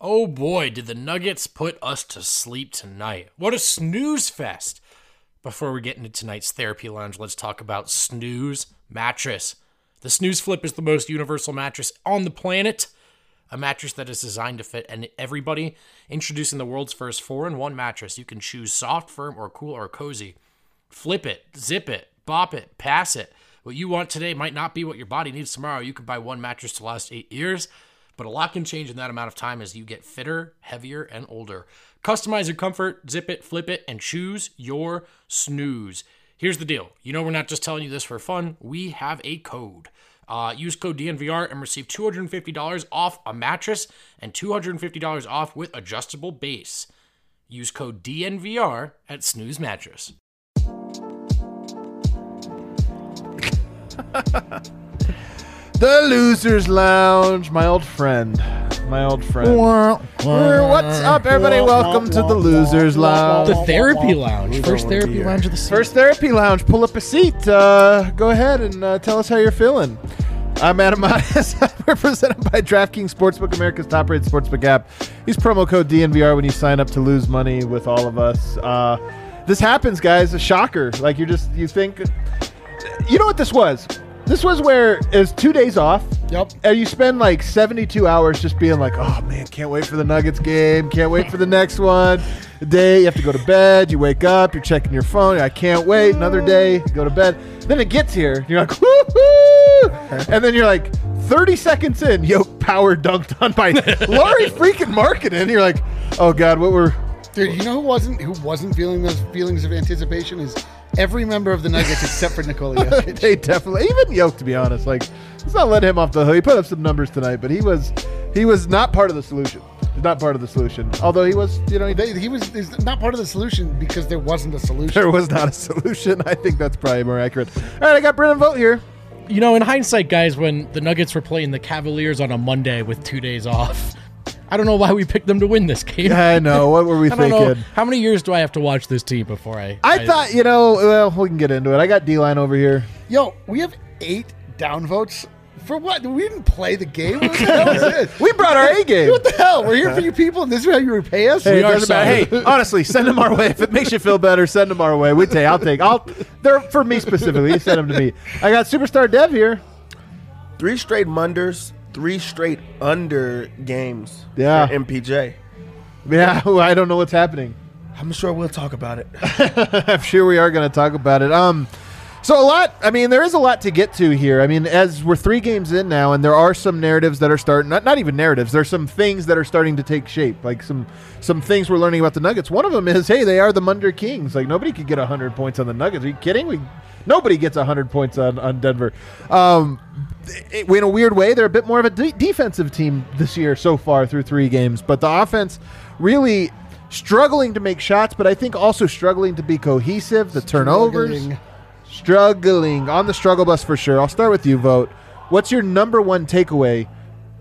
Oh boy, did the Nuggets put us to sleep tonight. What a snooze fest. Before we get into tonight's therapy lounge, let's talk about Snooze Mattress. The Snooze Flip is the most universal mattress on the planet. A mattress that is designed to fit and everybody. Introducing the world's first 4-in-1 mattress. You can choose soft, firm, or cool or cozy. Flip it, zip it, bop it, pass it. What you want today might not be what your body needs tomorrow. You can buy one mattress to last 8 years. But a lot can change in that amount of time as you get fitter, heavier, and older. Customize your comfort, zip it, flip it, and choose your snooze. Here's the deal you know, we're not just telling you this for fun, we have a code. Uh, use code DNVR and receive $250 off a mattress and $250 off with adjustable base. Use code DNVR at Snooze Mattress. The Losers Lounge, my old friend. My old friend. What's up, everybody? Welcome to the Losers Lounge. The Therapy Lounge. First Therapy Lounge of the season. First Therapy Lounge. Pull up a seat. Uh, go ahead and uh, tell us how you're feeling. I'm Adam Mares. We're presented by DraftKings Sportsbook, America's top-rated sportsbook app. Use promo code DNVR when you sign up to lose money with all of us. Uh, this happens, guys. A shocker. Like you're just you think. You know what this was? This was where it's two days off. Yep. And you spend like 72 hours just being like, oh man, can't wait for the Nuggets game. Can't wait for the next one. The day you have to go to bed. You wake up. You're checking your phone. I can't wait. Another day. Go to bed. Then it gets here. You're like, woohoo! And then you're like, 30 seconds in, yo, power dunked on by Lauri freaking Markkanen. You're like, oh god, what were Dude, you know who wasn't who wasn't feeling those feelings of anticipation is every member of the Nuggets except for Nikola Jokic. they definitely even Yoke to be honest. Like let's not let him off the hook. He put up some numbers tonight, but he was he was not part of the solution. He's not part of the solution. Although he was, you know, he, They, he was he's not part of the solution because there wasn't a solution. there was not a solution. I think that's probably more accurate. All right, I got Brendan Vogt here. You know, in hindsight, guys, when the Nuggets were playing the Cavaliers on a Monday with two days off, I don't know why we picked them to win this game. I know. What were we I don't know. thinking? How many years do I have to watch this team before I? I thought, you know, well, we can get into it. I got D line over here. Yo, we have eight downvotes. For what? We didn't play the game. What the hell is this? We brought our A game. What the hell? We're here for you people, and this is how you repay us. Hey, We are sorry. Hey, honestly, send them our way. If it makes you feel better, send them our way. We take. I'll take. I'll. They're for me specifically. You send them to me. I got superstar Dev here. Three straight Munders, three straight under games. Yeah. for MPJ. Yeah, I don't know what's happening. I'm sure we'll talk about it. I'm sure we are going to talk about it. Um, so a lot. I mean, there is a lot to get to here. I mean, as we're three games in now, and there are some narratives that are starting. Not not even narratives. There's some things that are starting to take shape. Like some some things we're learning about the Nuggets. One of them is, hey, they are the Munder Kings. Like nobody could get hundred points on the Nuggets. Are you kidding? We nobody gets hundred points on on Denver. Um, it- in a weird way, they're a bit more of a de- defensive team this year so far through three games, but the offense really struggling to make shots, but I think also struggling to be cohesive. The turnovers, Struggling. struggling on the struggle bus for sure. I'll start with you, Vogt. What's your number one takeaway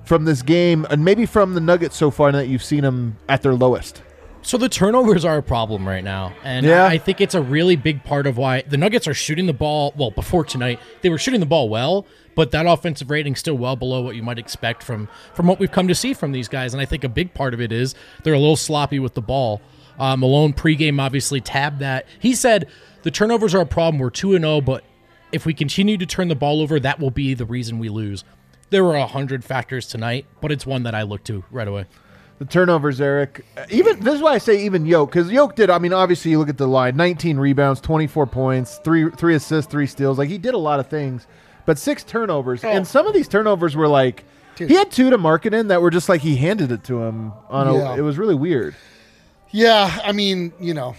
from this game, and maybe from the Nuggets so far, now that you've seen them at their lowest? So the turnovers are a problem right now, and Yeah. I think it's a really big part of why the Nuggets are shooting the ball. Well, before tonight, they were shooting the ball well, but that offensive rating still well below what you might expect from from what we've come to see from these guys. And I think a big part of it is they're a little sloppy with the ball. Uh, Malone pregame obviously tabbed that. He said the turnovers are a problem. We're two and zero, but if we continue to turn the ball over, that will be the reason we lose. There were a hundred factors tonight, but it's one that I look to right away. The turnovers, Eric. Even this is why I say even Yoke because Yoke did. I mean, obviously you look at the line: 19 rebounds, 24 points, three three assists, three steals. Like he did a lot of things, but six turnovers. And oh. some of these turnovers were like he had two to Markkanen that were just like he handed it to him on a. It was really weird. Yeah, I mean, you know,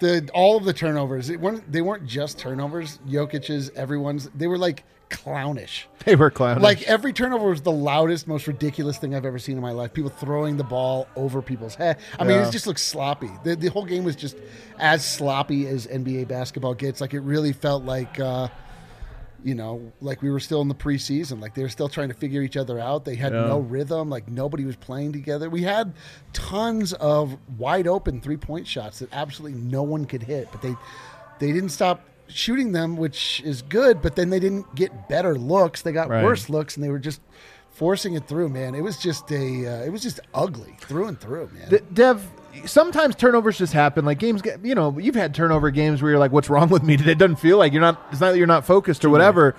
the all of the turnovers. It weren't they weren't just turnovers. Jokic's, everyone's. They were like clownish. They were clownish. Like every turnover was the loudest, most ridiculous thing I've ever seen in my life. People throwing the ball over people's head. I mean, Yeah. it just looks sloppy. The, the whole game was just as sloppy as NBA basketball gets. Like it really felt like, uh, you know, like we were still in the preseason. Like they were still trying to figure each other out. They had Yeah. no rhythm. Like nobody was playing together. We had tons of wide open three point shots that absolutely no one could hit, but they they didn't stop shooting them, which is good. But then they didn't get better looks. They got Right. worse looks, and they were just forcing it through. Man, it was just a uh, it was just ugly through and through, man. D- Dev, sometimes turnovers just happen. Like games get, you know, you've had turnover games where you're like, "What's wrong with me today?" It doesn't feel like you're not. It's not that you're not focused or whatever.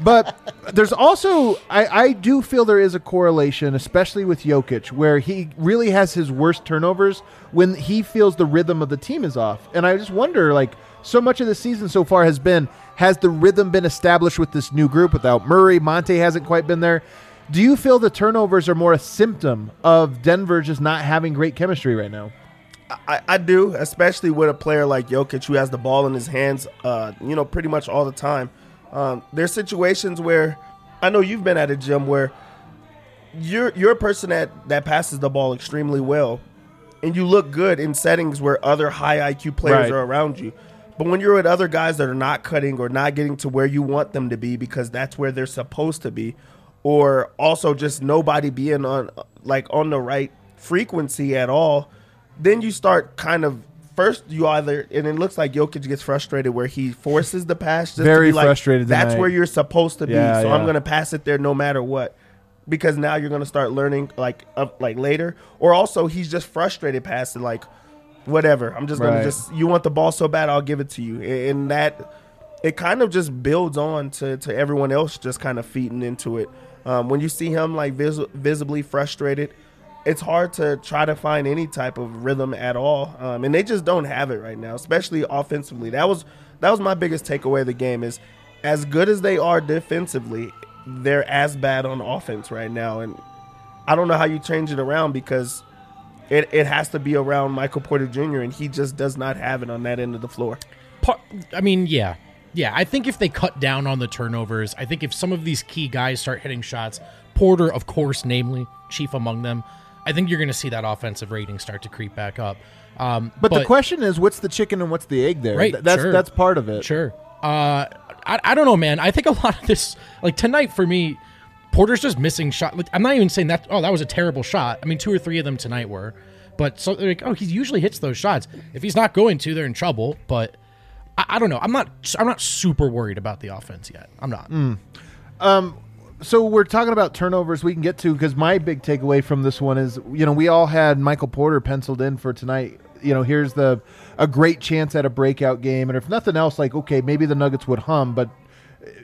But there's also, I, I do feel there is a correlation, especially with Jokic, where he really has his worst turnovers when he feels the rhythm of the team is off. And I just wonder, like, so much of the season so far has been, has the rhythm been established with this new group without Murray? Monte hasn't quite been there. Do you feel the turnovers are more a symptom of Denver just not having great chemistry right now? I, I do, especially with a player like Jokic who has the ball in his hands, uh, you know, pretty much all the time. Um, there's situations where I know you've been at a gym where you're you're a person that that passes the ball extremely well, and you look good in settings where other high IQ players Right. are around you. But when you're with other guys that are not cutting or not getting to where you want them to be because that's where they're supposed to be, or also just nobody being on like on the right frequency at all, then you start kind of first you either and it looks like Jokic gets frustrated where he forces the pass just Very to be like, frustrated That's tonight. where you're supposed to be, Yeah, so yeah. I'm gonna pass it there no matter what. Because now you're gonna start learning like like later, or also he's just frustrated passing like whatever. I'm just gonna Right. just you want the ball so bad, I'll give it to you, and that it kind of just builds on to, to everyone else just kind of feeding into it. Um, when you see him like vis- visibly frustrated, it's hard to try to find any type of rhythm at all, um, and they just don't have it right now, especially offensively. That was that was my biggest takeaway of the game is as good as they are defensively, they're as bad on offense right now, and I don't know how you change it around because it, it has to be around Michael Porter Jr. and he just does not have it on that end of the floor. Par- I mean, yeah. Yeah, I think if they cut down on the turnovers, I think if some of these key guys start hitting shots, Porter, of course, namely, chief among them, I think you're going to see that offensive rating start to creep back up. Um, But, the question is, what's the chicken and what's the egg there? Right, that's sure. that's part of it. Sure. Uh, I, I don't know, man. I think a lot of this, like tonight for me, Porter's just missing shot. Like, I'm not even saying that. Oh, that was a terrible shot. I mean, two or three of them tonight were, but so like, oh, he usually hits those shots. If he's not going to, they're in trouble. But I, I don't know. I'm not. I'm not super worried about the offense yet. I'm not. Um, so we're talking about turnovers we can get to because my big takeaway from this one is you know we all had michael porter penciled in for tonight you know here's the a great chance at a breakout game and if nothing else like okay maybe the nuggets would hum but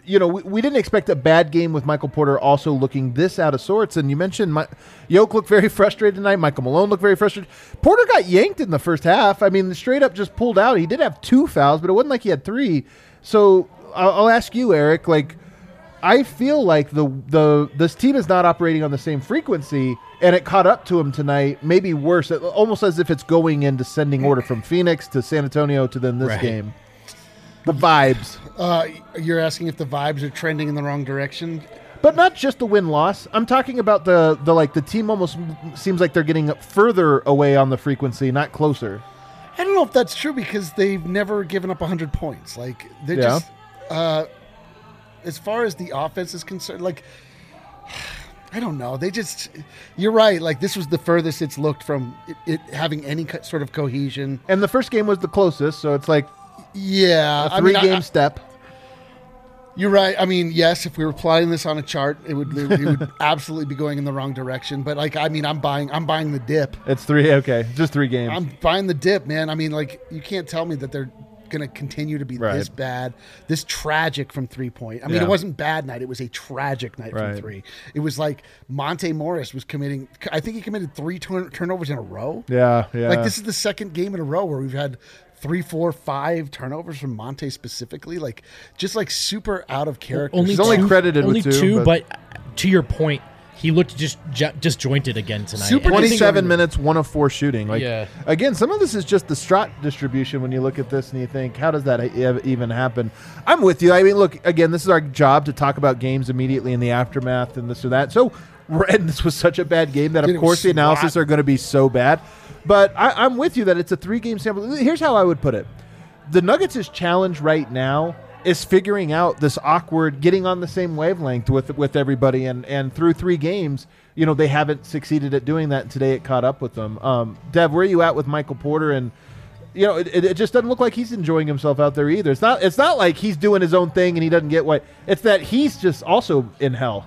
you know, we, we didn't expect a bad game with Michael Porter also looking this out of sorts. And you mentioned my, Yoke looked very frustrated tonight. Michael Malone looked very frustrated. Porter got yanked in the first half. I mean, straight up just pulled out. He did have two fouls, but it wasn't like he had three. So I'll, I'll ask you, Eric. Like, I feel like the the this team is not operating on the same frequency, and it caught up to him tonight. Maybe worse, almost as if it's going in descending order from Phoenix to San Antonio to then this Right. game. The vibes. Uh, you're asking if the vibes are trending in the wrong direction. But not just the win loss. I'm talking about the the like the team almost seems like they're getting further away on the frequency, not closer. I don't know if that's true because they've never given up 100 points. Like they're Yeah. just uh as far as the offense is concerned, like I don't know. They just you're right. Like this was the furthest it's looked from it, it having any co- sort of cohesion. And the first game was the closest, so it's like Yeah, a I three mean, game I- step. You're right. I mean, yes, if we were plotting this on a chart, it would it would absolutely be going in the wrong direction. But like, I mean, I'm buying I'm buying the dip. It's three. Okay, just three games. I'm buying the dip, man. I mean, like, you can't tell me that they're going to continue to be Right. this bad, this tragic from three point. I mean, Yeah. it wasn't bad night; it was a tragic night Right. from three. It was like Monte Morris was committing. I think he committed three turn- turnovers in a row. yeah, yeah. Like this is the second game in a row where we've had three, four, five turnovers from Monte specifically. Like just like super out of character. Only He's only two- credited with only two, but, to your point, he looked just ju- disjointed again tonight. Super And I think- 27 minutes, one of four shooting. Like Yeah. again, some of this is just the Strat distribution. When you look at this and you think, how does that even happen? I'm with you. I mean, look again. This is our job to talk about games immediately in the aftermath and this or that. So, and this was such a bad game that of it course the analysis are going to be so bad. But I, I'm with you that it's a three game sample. Here's how I would put it: the Nuggets' challenge right now is figuring out this awkward getting on the same wavelength with with everybody and and through three games you know they haven't succeeded at doing that. And today it caught up with them. Um dev where are you at with michael porter? And you know it, it it just doesn't look like he's enjoying himself out there either. It's not it's not like he's doing his own thing and he doesn't get what it's that he's just also in hell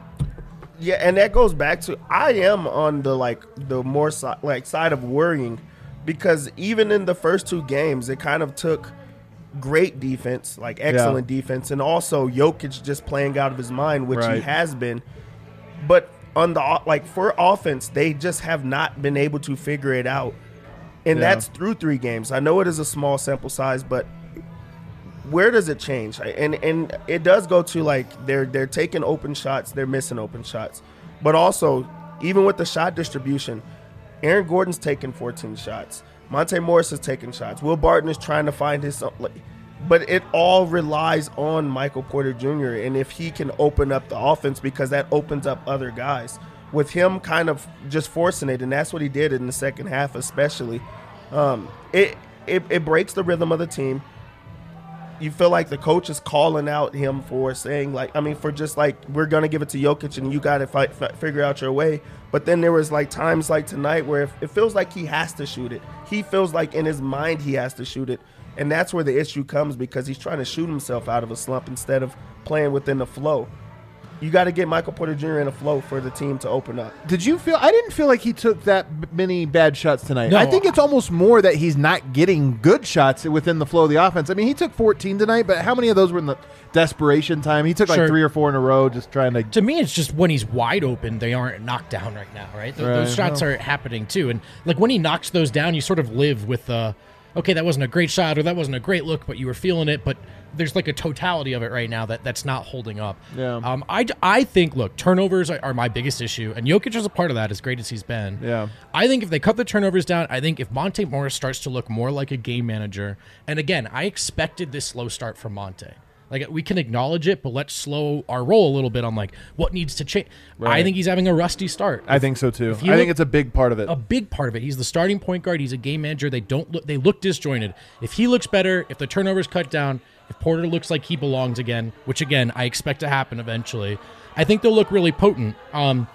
Yeah, and that goes back to I am on the like the more si- like side of worrying because even in the first two games, it kind of took great defense, like excellent defense, and also Jokic just playing out of his mind, which he has been. But on the like for offense, they just have not been able to figure it out, and Yeah. that's through three games. I know it is a small sample size, but where does it change? And and it does go to like they're they're taking open shots, they're missing open shots, but also even with the shot distribution, Aaron Gordon's taking 14 shots, Monte Morris is taking shots, Will Barton is trying to find his, but it all relies on Michael Porter Jr. and if he can open up the offense because that opens up other guys. With him kind of just forcing it, and that's what he did in the second half, especially. Um, it, it it breaks the rhythm of the team you feel like the coach is calling out him for saying like I mean for just like we're gonna give it to Jokic and you got to fight, fi- figure out your way. But then there was like times like tonight where it, it feels like he has to shoot it. He feels like in his mind he has to shoot it, and that's where the issue comes because he's trying to shoot himself out of a slump instead of playing within the flow. You got to get Michael Porter Jr. in a flow for the team to open up. Did you feel? I didn't feel like he took that many bad shots tonight. No, I think it's almost more that he's not getting good shots within the flow of the offense. I mean, he took 14 tonight, but how many of those were in the desperation time? He took like three or four in a row, just trying to. to me, it's just when he's wide open, they aren't knocked down right now, right? Th- Those Right, shots are happening too, and like when he knocks those down, you sort of live with the, okay, that wasn't a great shot or that wasn't a great look, but you were feeling it. But there's like a totality of it right now that that's not holding up. Yeah. Um, I I think look, turnovers are, are my biggest issue, and Jokic is a part of that. As great as he's been, Yeah. I think if they cut the turnovers down, I think if Monte Morris starts to look more like a game manager, and again, I expected this slow start from Monte. Like we can acknowledge it, but let's slow our roll a little bit on like what needs to change. I think he's having a rusty start. I think so too. I think look- it's a big part of it. a big part of it. He's the starting point guard. He's a game manager. They don't look. They look disjointed. If he looks better, if the turnovers cut down, if Porter looks like he belongs again, which again I expect to happen eventually, I think they'll look really potent. Um,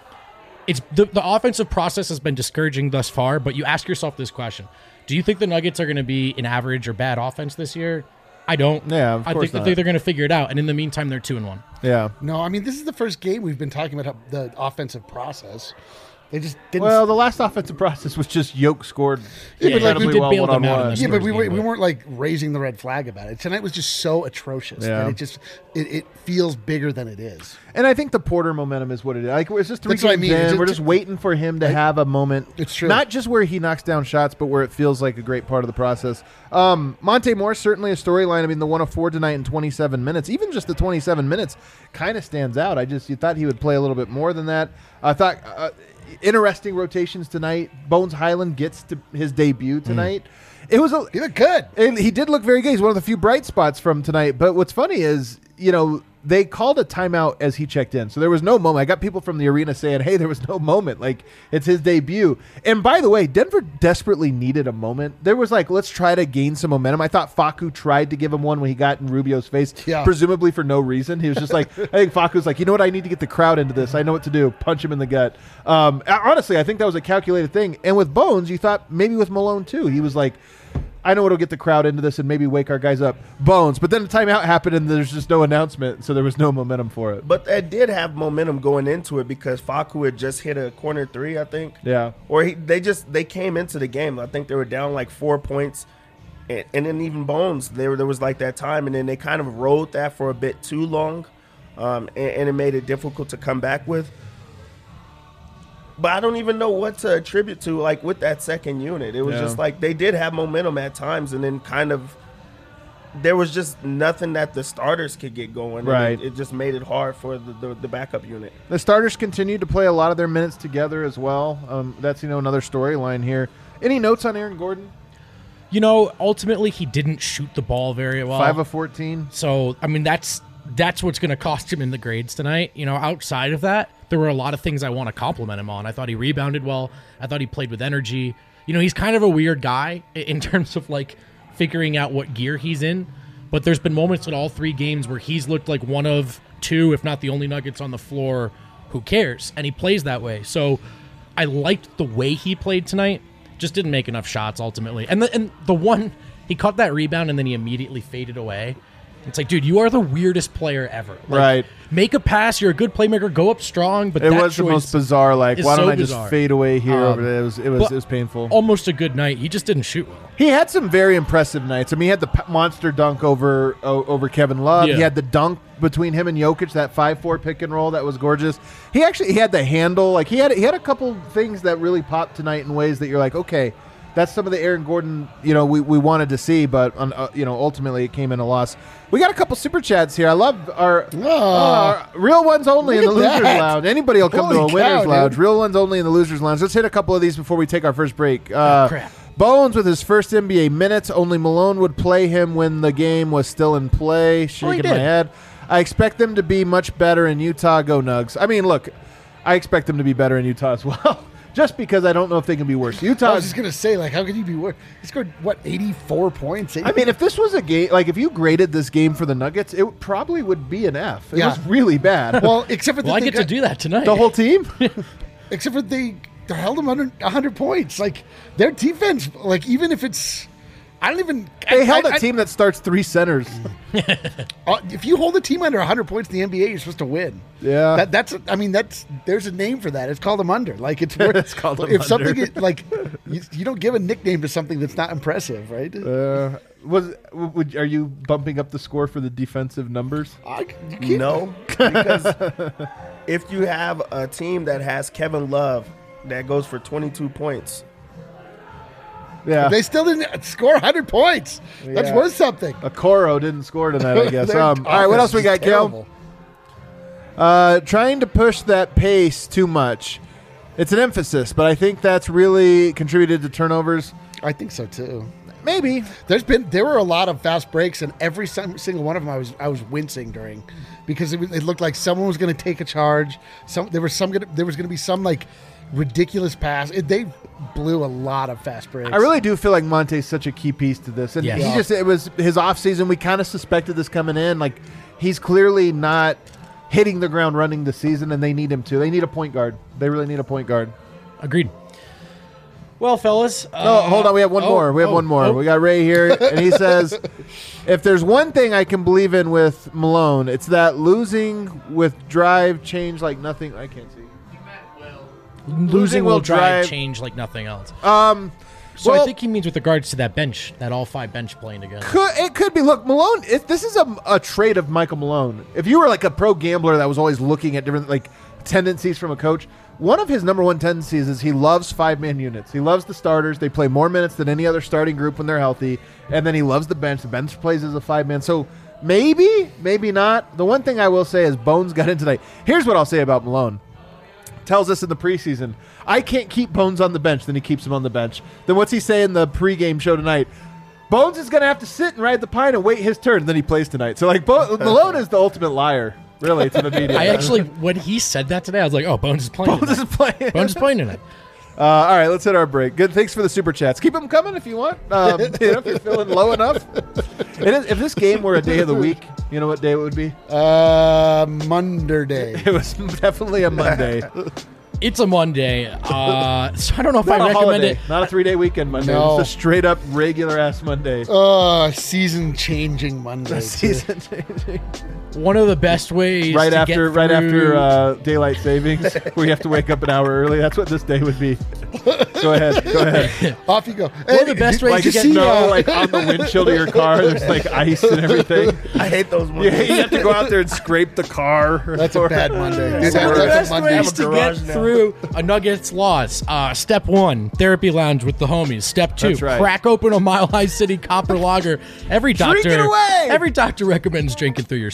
it's the, the offensive process has been discouraging thus far, but you ask yourself this question: Do you think the Nuggets are going to be an average or bad offense this year? I don't. Yeah, of I course think, I not. think they're going to figure it out, and in the meantime, they're two and one. yeah. No, I mean this is the first game we've been talking about the offensive process. They just didn't. Well, the last offensive process was just Yoke scored Yeah, but, like, we did well bail them one on out one. yeah, but we, Spurs were, game, we but- weren't like raising the red flag about it. Tonight was just so atrocious Yeah. that it just it, it feels bigger than it is. And I think the Porter momentum is what it is. Like it's just three That's what I mean. in. It's- We're just waiting for him to have a moment. It's true. Not just where he knocks down shots, but where it feels like a great part of the process. Um, Monte Morris certainly a storyline. I mean, the one of four tonight in 27 minutes, even just the 27 minutes, kind of stands out. I just you thought he would play a little bit more than that. I thought uh, interesting rotations tonight. Bones Hyland gets to his debut hmm. tonight. It was a He looked good. and he did look very good. He's one of the few bright spots from tonight. But what's funny is, you know, they called a timeout as he checked in. So there was no moment. I got people from the arena saying, hey, there was no moment. Like, it's his debut. And by the way, Denver desperately needed a moment. There was like, let's try to gain some momentum. I thought Facu tried to give him one when he got in Rubio's face, Yeah. presumably for no reason. He was just like, I think Facu's like, you know what? I need to get the crowd into this. I know what to do. Punch him in the gut. Um, honestly, I think that was a calculated thing. And with Bones, you thought maybe with Malone too. He was like, I know it'll get the crowd into this and maybe wake our guys up. Bones. But then the timeout happened and there's just no announcement, so there was no momentum for it. But that did have momentum going into it because Facu had just hit a corner three, I think. Yeah. Or he, they just they came into the game. I think they were down like four points, and, and then even Bones, there there was like that time, and then they kind of rode that for a bit too long, um, and, and it made it difficult to come back with. But I don't even know what to attribute to like with that second unit. It was Yeah. just like they did have momentum at times, and then kind of there was just nothing that the starters could get going. and Right. It, it just made it hard for the, the, the backup unit. The starters continued to play a lot of their minutes together as well. Um, that's you know another storyline here. Any notes on Aaron Gordon? You know, ultimately he didn't shoot the ball very well. Five of fourteen. So I mean that's that's what's going to cost him in the grades tonight. You know, outside of that, there were a lot of things I want to compliment him on. I thought he rebounded well. I thought he played with energy. You know, he's kind of a weird guy in terms of like figuring out what gear he's in. But there's been moments in all three games where he's looked like one of two, if not the only Nuggets on the floor. Who cares? And he plays that way. So I liked the way he played tonight. Just didn't make enough shots ultimately. And the and the one he caught that rebound and then he immediately faded away. It's like, dude, you are the weirdest player ever. Like, Right. Make a pass. You're a good playmaker. Go up strong. But It was the most bizarre. Like, why don't I just bizarre. fade away here? Um, over there? It was it was it was painful. Almost a good night. He just didn't shoot well. He had some very impressive nights. I mean, he had the p- monster dunk over o- over Kevin Love. Yeah. He had the dunk between him and Jokic, that five four pick and roll that was gorgeous. He actually he had the handle. Like he had he had a couple things that really popped tonight in ways that you're like, okay, that's some of the Aaron Gordon you know we, we wanted to see, but uh, you know ultimately it came in a loss. We got a couple super chats here. I love our, Ah. our real ones only in the losers that. lounge. Anybody will come to a Holy winners dude. lounge. Real ones only in the losers lounge. Let's hit a couple of these before we take our first break. Uh, crap. Bones with his first NBA minutes. Only Malone would play him when the game was still in play. Shaking my head. I expect them to be much better in Utah. Go Nugs. I mean, look, I expect them to be better in Utah as well. just because I don't know if they can be worse. I Utah. was just gonna say, like, how could you be worse? He scored what, eighty-four points? I mean, if this was a game, like if you graded this game for the Nuggets, it probably would be an F. It Yeah. was really bad. well, except for Well, that I they get to do that tonight. the whole team. except for they they held them under hundred points. Like their defense, like even if it's, I don't even. They I- held I- a I- team that starts three centers. Uh, if you hold a team under 100 points in the NBA, you're supposed to win. Yeah. that, that's. I mean, that's there's a name for that. It's called them under. Like it's, worth, It's called 'em if something is- like you, you don't give a nickname to something that's not impressive, right? Uh, was would, are you bumping up the score for the defensive numbers? I, you No, because if you have a team that has Kevin Love that goes for 22 points, Yeah, They still didn't score 100 points. That's Yeah. worth something. Okoro didn't score tonight. I guess. Um, all right, what else we got, offense is Kel? terrible. Uh, trying to push that pace too much. It's an emphasis, but I think that's really contributed to turnovers. I think so too. Maybe. There's been there were a lot of fast breaks, and every single one of them I was I was wincing during, because it, it looked like someone was going to take a charge. Some there was some gonna, there was going to be some like ridiculous pass. It, they blew a lot of fast breaks. I really do feel like Monte's such a key piece to this, and Yes. he just it was his off season. We kind of suspected this coming in. Like he's clearly not hitting the ground running this season, and they need him to. They need a point guard. They really need a point guard. Agreed. Well, fellas. Oh, uh, hold on. We have one oh, more. We have oh, one more. oh. We got Ray here, and he says, "If there's one thing I can believe in with Malone, it's that losing with drive change like nothing. I can't see. Losing will will drive, drive- change like nothing else. Um, So well- I think he means with regards to that bench, that all five bench playing together. could it could be. Look, Malone. If this is a, a trait of Michael Malone, if you were like a pro gambler that was always looking at different like tendencies from a coach, one of his number one tendencies is he loves five man units. He loves the starters. They play more minutes than any other starting group when they're healthy, and then he loves the bench. The bench plays as a five man. So maybe, maybe not. The one thing I will say is Bones got in tonight. Here's what I'll say about Malone tells us in the preseason, I can't keep Bones on the bench. Then he keeps him on the bench. Then what's he say in the pregame show tonight? Bones is going to have to sit and ride the pine and wait his turn. And Then he plays tonight. So like Bo- Malone is the ultimate liar, really, to the media. I actually, when he said that today, I was like, "Oh, Bones is playing. Bones tonight. is playing. Bones is playing tonight." Uh, all right, let's hit our break. Good. Thanks for the super chats. Keep them coming if you want. Um, you know, if you're feeling low enough. It is, if this game were a day of the week, you know what day it would be? uh, Monday It was definitely a Monday, It's a Monday, uh, so I don't know if not I a recommend holiday, it. not a three day weekend Monday. No. It's a straight up regular ass Monday. Uh, season changing Monday. Season changing. One of the best ways right to after get right after uh, daylight savings, where you have to wake up an hour early. That's what this day would be. go ahead, go ahead. Off you go. One of the best ways Like to get snow, uh, like on the windshield of your car. There's like ice and everything. I hate those You, ones. you have to go out there and scrape the car. That's a bad Monday. Dude, One of the best Monday. ways to get now. through a Nuggets loss. Uh, step one, therapy lounge with the homies. Step two, right. crack open a Mile High City copper lager. Every doctor, Drink it away! every doctor recommends drinking through your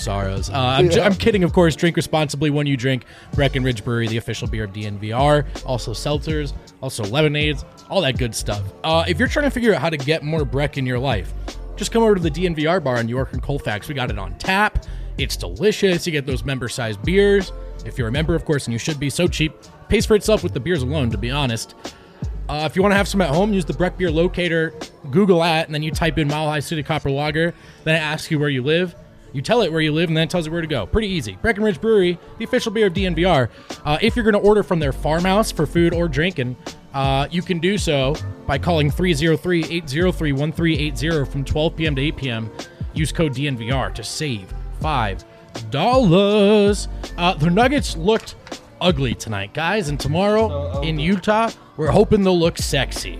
Uh, I'm, j- I'm kidding, of course. Drink responsibly when you drink. Breckenridge Brewery, the official beer of DNVR. Also seltzers, also lemonades, all that good stuff. Uh, if you're trying to figure out how to get more Breck in your life, just come over to the DNVR bar in York and Colfax. We got it on tap. It's delicious. You get those member-sized beers. If you're a member, of course, and you should be so cheap, pays for itself with the beers alone. To be honest, uh, if you want to have some at home, use the Breck Beer Locator. Google that, and then you type in Mile High City Copper Lager. Then it asks you where you live. You tell it where you live, and then it tells you where to go. Pretty easy. Breckenridge Brewery, the official beer of DNVR. Uh, if you're going to order from their farmhouse for food or drinking, uh, you can do so by calling 303 803 1380 from 12 p.m. to 8 p.m. Use code DNVR to save $5. Uh, the Nuggets looked ugly tonight, guys, and tomorrow in Utah, we're hoping they'll look sexy.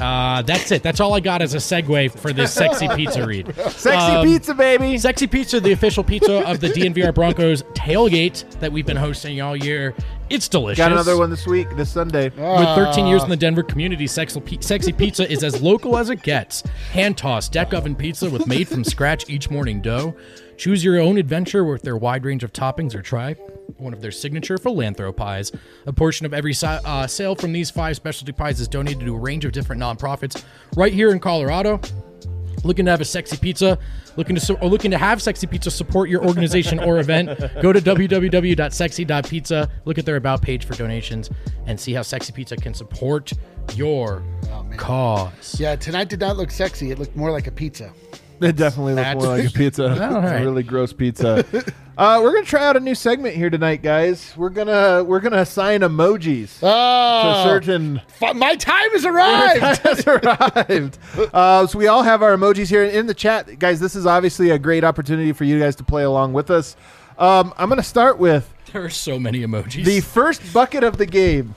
Uh, that's it. That's all I got as a segue for this sexy pizza read. Sexy Um, pizza, baby. Sexy Pizza, the official pizza of the DNVR Broncos tailgate that we've been hosting all year. It's delicious. Got another one this week, this Sunday. With 13 years in the Denver community, Sexy, Sexy Pizza is as local as it gets. Hand tossed deck oven pizza with made from scratch each morning dough. Choose your own adventure with their wide range of toppings or try one of their signature philanthropies. A portion of every si- uh, sale from these five specialty pies is donated to a range of different nonprofits right here in Colorado. Looking to have a sexy pizza, looking to su- or looking to have sexy pizza support your organization or event, go to www.sexy.pizza, look at their about page for donations, and see how Sexy Pizza can support your cause. Yeah, tonight did not look sexy. It looked more like a pizza. It definitely looks more like a pizza. All a really gross pizza. uh, we're gonna try out a new segment here tonight, guys. We're gonna we're gonna assign emojis to Oh, certain fu- my time has arrived. has arrived. Uh, so we all have our emojis here in the chat, guys. This is obviously a great opportunity for you guys to play along with us. Um, I'm gonna start with There are so many emojis. the first bucket of the game.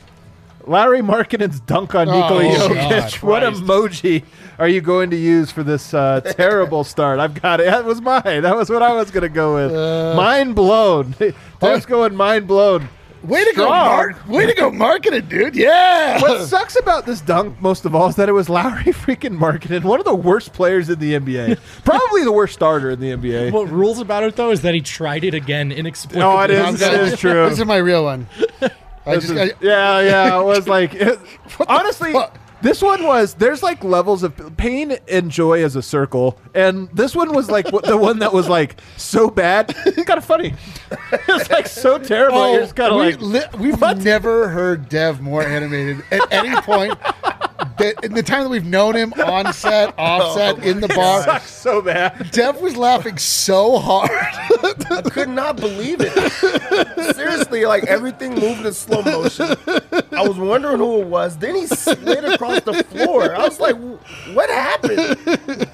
Lauri Markkanen's dunk on Nikola Oh, Jokic. God, what Christ. emoji are you going to use for this uh, terrible start? I've got it. That was mine. That was what I was going to go with. Uh, mind blown. Tim's going mind blown. Way to go, Mark. Way to go, Markkanen, dude. Yeah. What sucks about this dunk most of all is that it was Lauri freaking Markkanen, one of the worst players in the NBA, probably the worst starter in the NBA. what rules about it though is that he tried it again inexplicably. Oh, it is. I'm It gonna- is true. This is my real one. I This just, is- I, yeah, yeah. It was like it- honestly, fuck? This one was. There's like levels of pain and joy as a circle, and this one was like the one that was like so bad, kind of funny. it was like so terrible. Oh, you're just kind of we, like, li- we've never heard Dev more animated at any point. that, in the time that we've known him on set, oh off set, in the bar, sucks so bad. Dev was laughing so hard. I could not believe it. Seriously, like everything moved in slow motion. I was wondering who it was. Then he slid across the floor. I was like, "What happened?"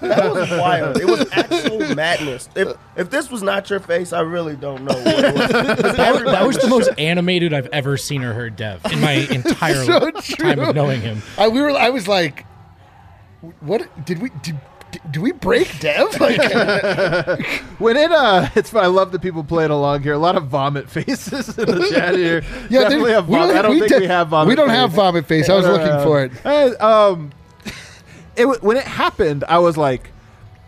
That was wild. It was actual madness. If if this was not your face, I really don't know. What it was. 'Cause That, that was the most animated I've ever seen or heard Dev in my entire So time of knowing him. I, we were. I was like, "What did we did? Do we break Dev? Like, When it uh, it's. I love that people playing along here. A lot of vomit faces in the chat here. yeah, Definitely have vomit. I don't think did- we have vomit. We don't face. have vomit face. I was Uh, looking for it. Hey, um, it when it happened, I was like,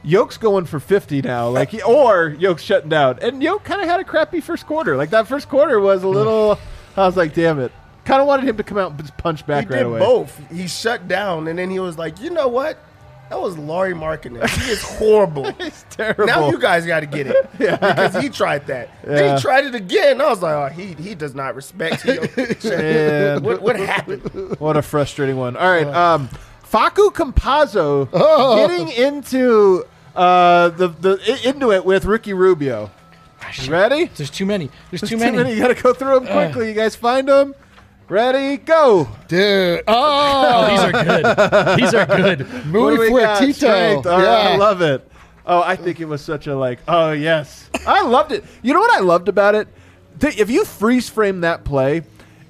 Yoke's going for fifty now, like, or Yoke's shutting down, and Yoke kind of had a crappy first quarter. Like that first quarter was a little. I was like, damn it. Kind of wanted him to come out and punch back He right did away. both. He shut down, and then he was like, "You know what? That was Lauri Markkanen. He is horrible." It's terrible. Now you guys got to get it because he tried that. Then he tried it again. I was like, oh, he he does not respect you. What, what happened? What a frustrating one. All right, um, Facu Campazzo Oh. getting into uh, the the into it with Ricky Rubio. You ready? There's too many. There's There's too many. You got to go through them quickly. You guys find them. Ready? Go. Dude. Oh, Oh, these are good. These are good. What Muy do we got? fuertito. Strength. All right, I love it. Oh, I think it was such a like. Oh yes, I loved it. You know what I loved about it? If you freeze frame that play,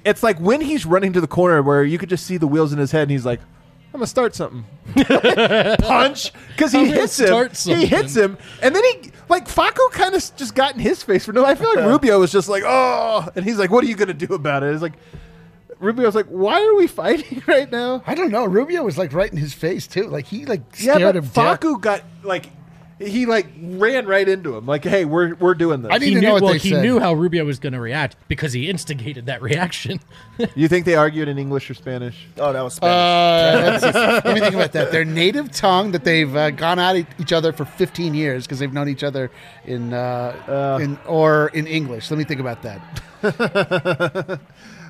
it's like when he's running to the corner where you could just see the wheels in his head, and he's like, "I'm gonna start something." Punch because he I'm hits him. start He hits him, and then he like Facu kind of just got in his face for no. I feel like Rubio was just like, "Oh," and he's like, "What are you gonna do about it?" It's like. Rubio's like, why are we fighting right now? I don't know. Rubio was like right in his face too. Like he like Yeah, scared but him. death. Facu got like he like ran right into him. Like, hey, we're we're doing this. I need He to knew, know what well, they he said. knew how Rubio was going to react because he instigated that reaction. you think they argued in English or Spanish? Oh, that was Spanish. Uh, that's- let me think about that. Their native tongue that they've uh, gone at e- each other for 15 years because they've known each other in, uh, in or in English. Let me think about that.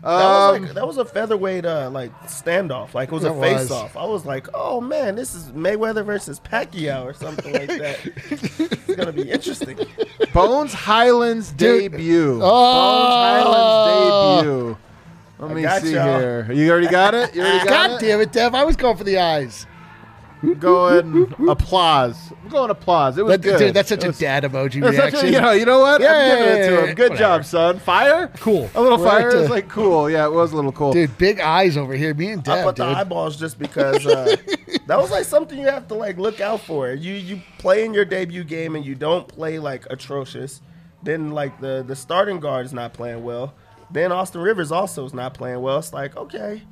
That was like that was a featherweight uh, like standoff. Like it was a It face off. I was like, oh man, this is Mayweather versus Pacquiao or something like that. it's gonna be interesting. Bones Hyland's Dude. debut. Oh. Bones Hyland's debut. Let I me see y'all. here. You already got it. You already got God it. damn it, Dev! I was going for the eyes. Going applause. I'm going applause. It was That, good. dude, that's such It a was- dad emoji that's such a- you know, you know what? Yeah, I'm giving yeah, it to yeah, him. Good whatever. job, son. Fire. Cool. A little Right fire to- is like cool. Yeah, it was a little cool. Dude, big eyes over here. Me and I Dev, put the eyeballs just because uh, that was like something you have to like look out for. You you play in your debut game and you don't play like atrocious. Then like the the starting guard is not playing well. Then Austin Rivers also is not playing well. It's like okay,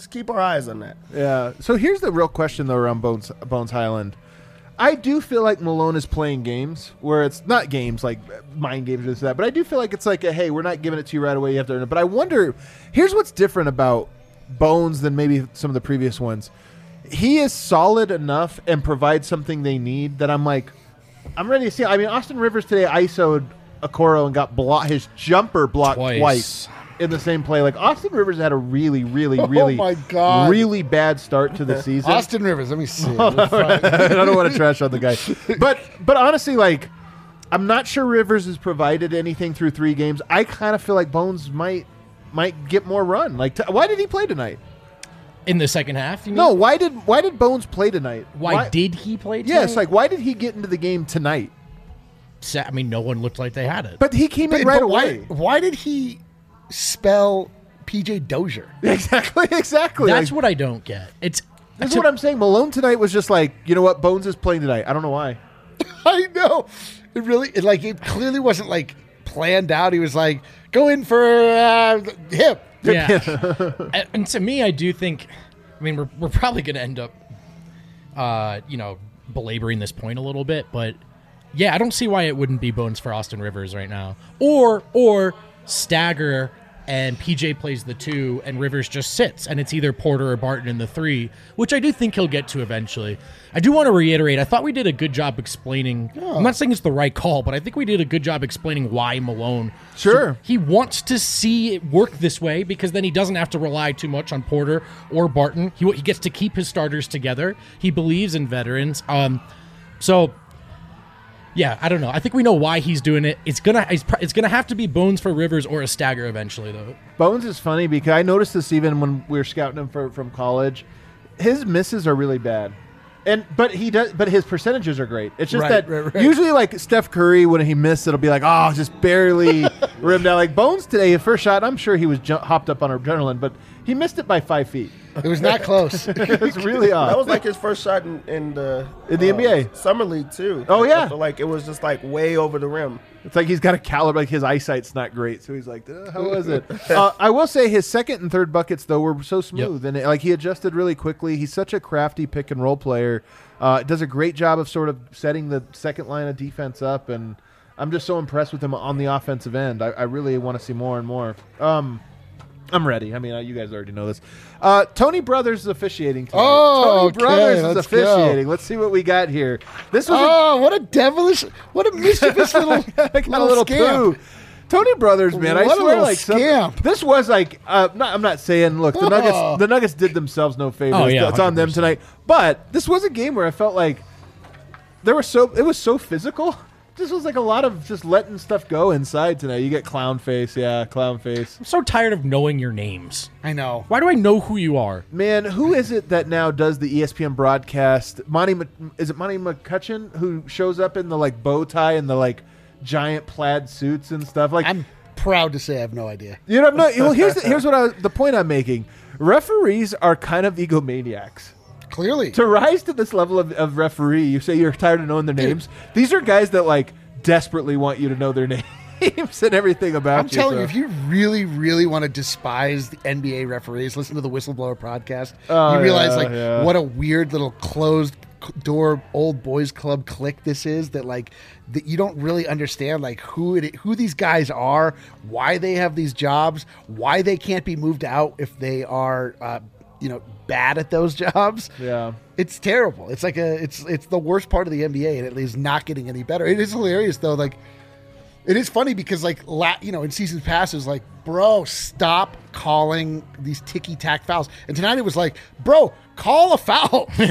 just keep our eyes on that. Yeah. So here's the real question though around Bones Bones Hyland. I do feel like Malone is playing games where it's not games like mind games or this or that, but I do feel like it's like a hey, we're not giving it to you right away. You have to earn it. But I wonder, here's what's different about Bones than maybe some of the previous ones. He is solid enough and provides something they need that I'm like, I'm ready to see. I mean, Austin Rivers today ISO'd Okoro and got block his jumper blocked Twice. twice. In the same play. Like Austin Rivers had a really, really, really, Oh really, my God. really bad start to the season. Austin Rivers. Let me see. I don't want to trash on the guy, but but honestly, like I'm not sure Rivers has provided anything through three games. I kind of feel like Bones might might get more run. Like, t- why did he play tonight? In the second half, you mean? No, why did why did Bones play tonight? Why, did he play? Tonight? Yes, like why did he get into the game tonight? I mean, no one looked like they had it. But he came in But- right but why, away. why did he spell PJ Dozier? Exactly, exactly. That's Like, what I don't get. It's This is what I'm saying. Malone tonight was just like, you know what? Bones is playing tonight. I don't know why. I know. It really, it, like, it clearly wasn't like planned out. He was like, go in for uh, hip. Yeah. and, and to me, I do think, I mean, we're, we're probably going to end up, uh, you know, belaboring this point a little bit, but yeah, I don't see why it wouldn't be Bones for Austin Rivers right now. Or, or stagger and PJ plays the two and Rivers just sits and it's either Porter or Barton in the three, which I do think he'll get to eventually. I do want to reiterate, I thought we did a good job explaining. I'm not saying it's the right call, but I think we did a good job explaining why Malone Sure. he wants to see it work this way because then he doesn't have to rely too much on Porter or Barton. He, he gets to keep his starters together. He believes in veterans. Um, so yeah, I don't know. I think we know why he's doing it. It's gonna it's, pr- it's gonna have to be Bones for Rivers or a stagger eventually though. Bones is funny because I noticed this even when we were scouting him for, from college. His misses are really bad. And but he does but his percentages are great. It's just Right, that right, right. usually like Steph Curry when he missed it'll be like oh just barely rimmed out like Bones today his first shot I'm sure he was ju- hopped up on adrenaline but he missed it by 5 feet. It was not close. it was really off. That was like his first shot in, in the In the NBA. summer league too. Oh, yeah. I feel like it was just like way over the rim. It's like he's got a caliber, like his eyesight's not great, so he's like, "Uh, "How was it?" uh, I will say his second and third buckets though were so smooth, and like he adjusted really quickly. He's such a crafty pick and roll player. Uh, does a great job of sort of setting the second line of defense up, and I'm just so impressed with him on the offensive end. I, I really want to see more and more. Um, I'm ready. I mean, uh, you guys already know this. Uh, Tony Brothers is officiating. Tonight. Oh, Tony okay, Brothers is let's go. officiating. Let's see what we got here. This was a oh, what a devilish, what a mischievous little, like a little, little scamp. poo. Tony Brothers, man, I What a swear, little like some- this was like, uh, not, I'm not saying, look, the Oh. Nuggets, the Nuggets did themselves no favors. Oh, yeah, it's on them tonight. But this was a game where I felt like there was so, it was so physical. This was like a lot of just letting stuff go inside tonight. You get clown face, yeah, clown face. I'm so tired of knowing your names. I know. Why do I know who you are? Man, who is it that now does the ESPN broadcast? Monty, is it Monty McCutchen who shows up in the like bow tie and the like giant plaid suits and stuff? Like, I'm proud to say I have no idea. you know, I'm not, well, here's the, here's what I, the point I'm making. Referees are kind of egomaniacs. Clearly, to rise to this level of, of referee, you say you're tired of knowing their names. These are guys that like desperately want you to know their names and everything about them. I'm you. telling so- you, if you really, really want to despise the NBA referees, listen to the Whistleblower podcast. Oh, you realize yeah, like yeah. what a weird little closed door old boys club clique this is. That like that you don't really understand like who it who these guys are, why they have these jobs, why they can't be moved out if they are. Uh, you know, bad at those jobs. Yeah. It's terrible. It's like a it's it's the worst part of the NBA, and it is not getting any better. It is hilarious though. Like it is funny because like la- you know in seasons past it was like bro stop calling these ticky tack fouls and tonight it was like bro call a foul I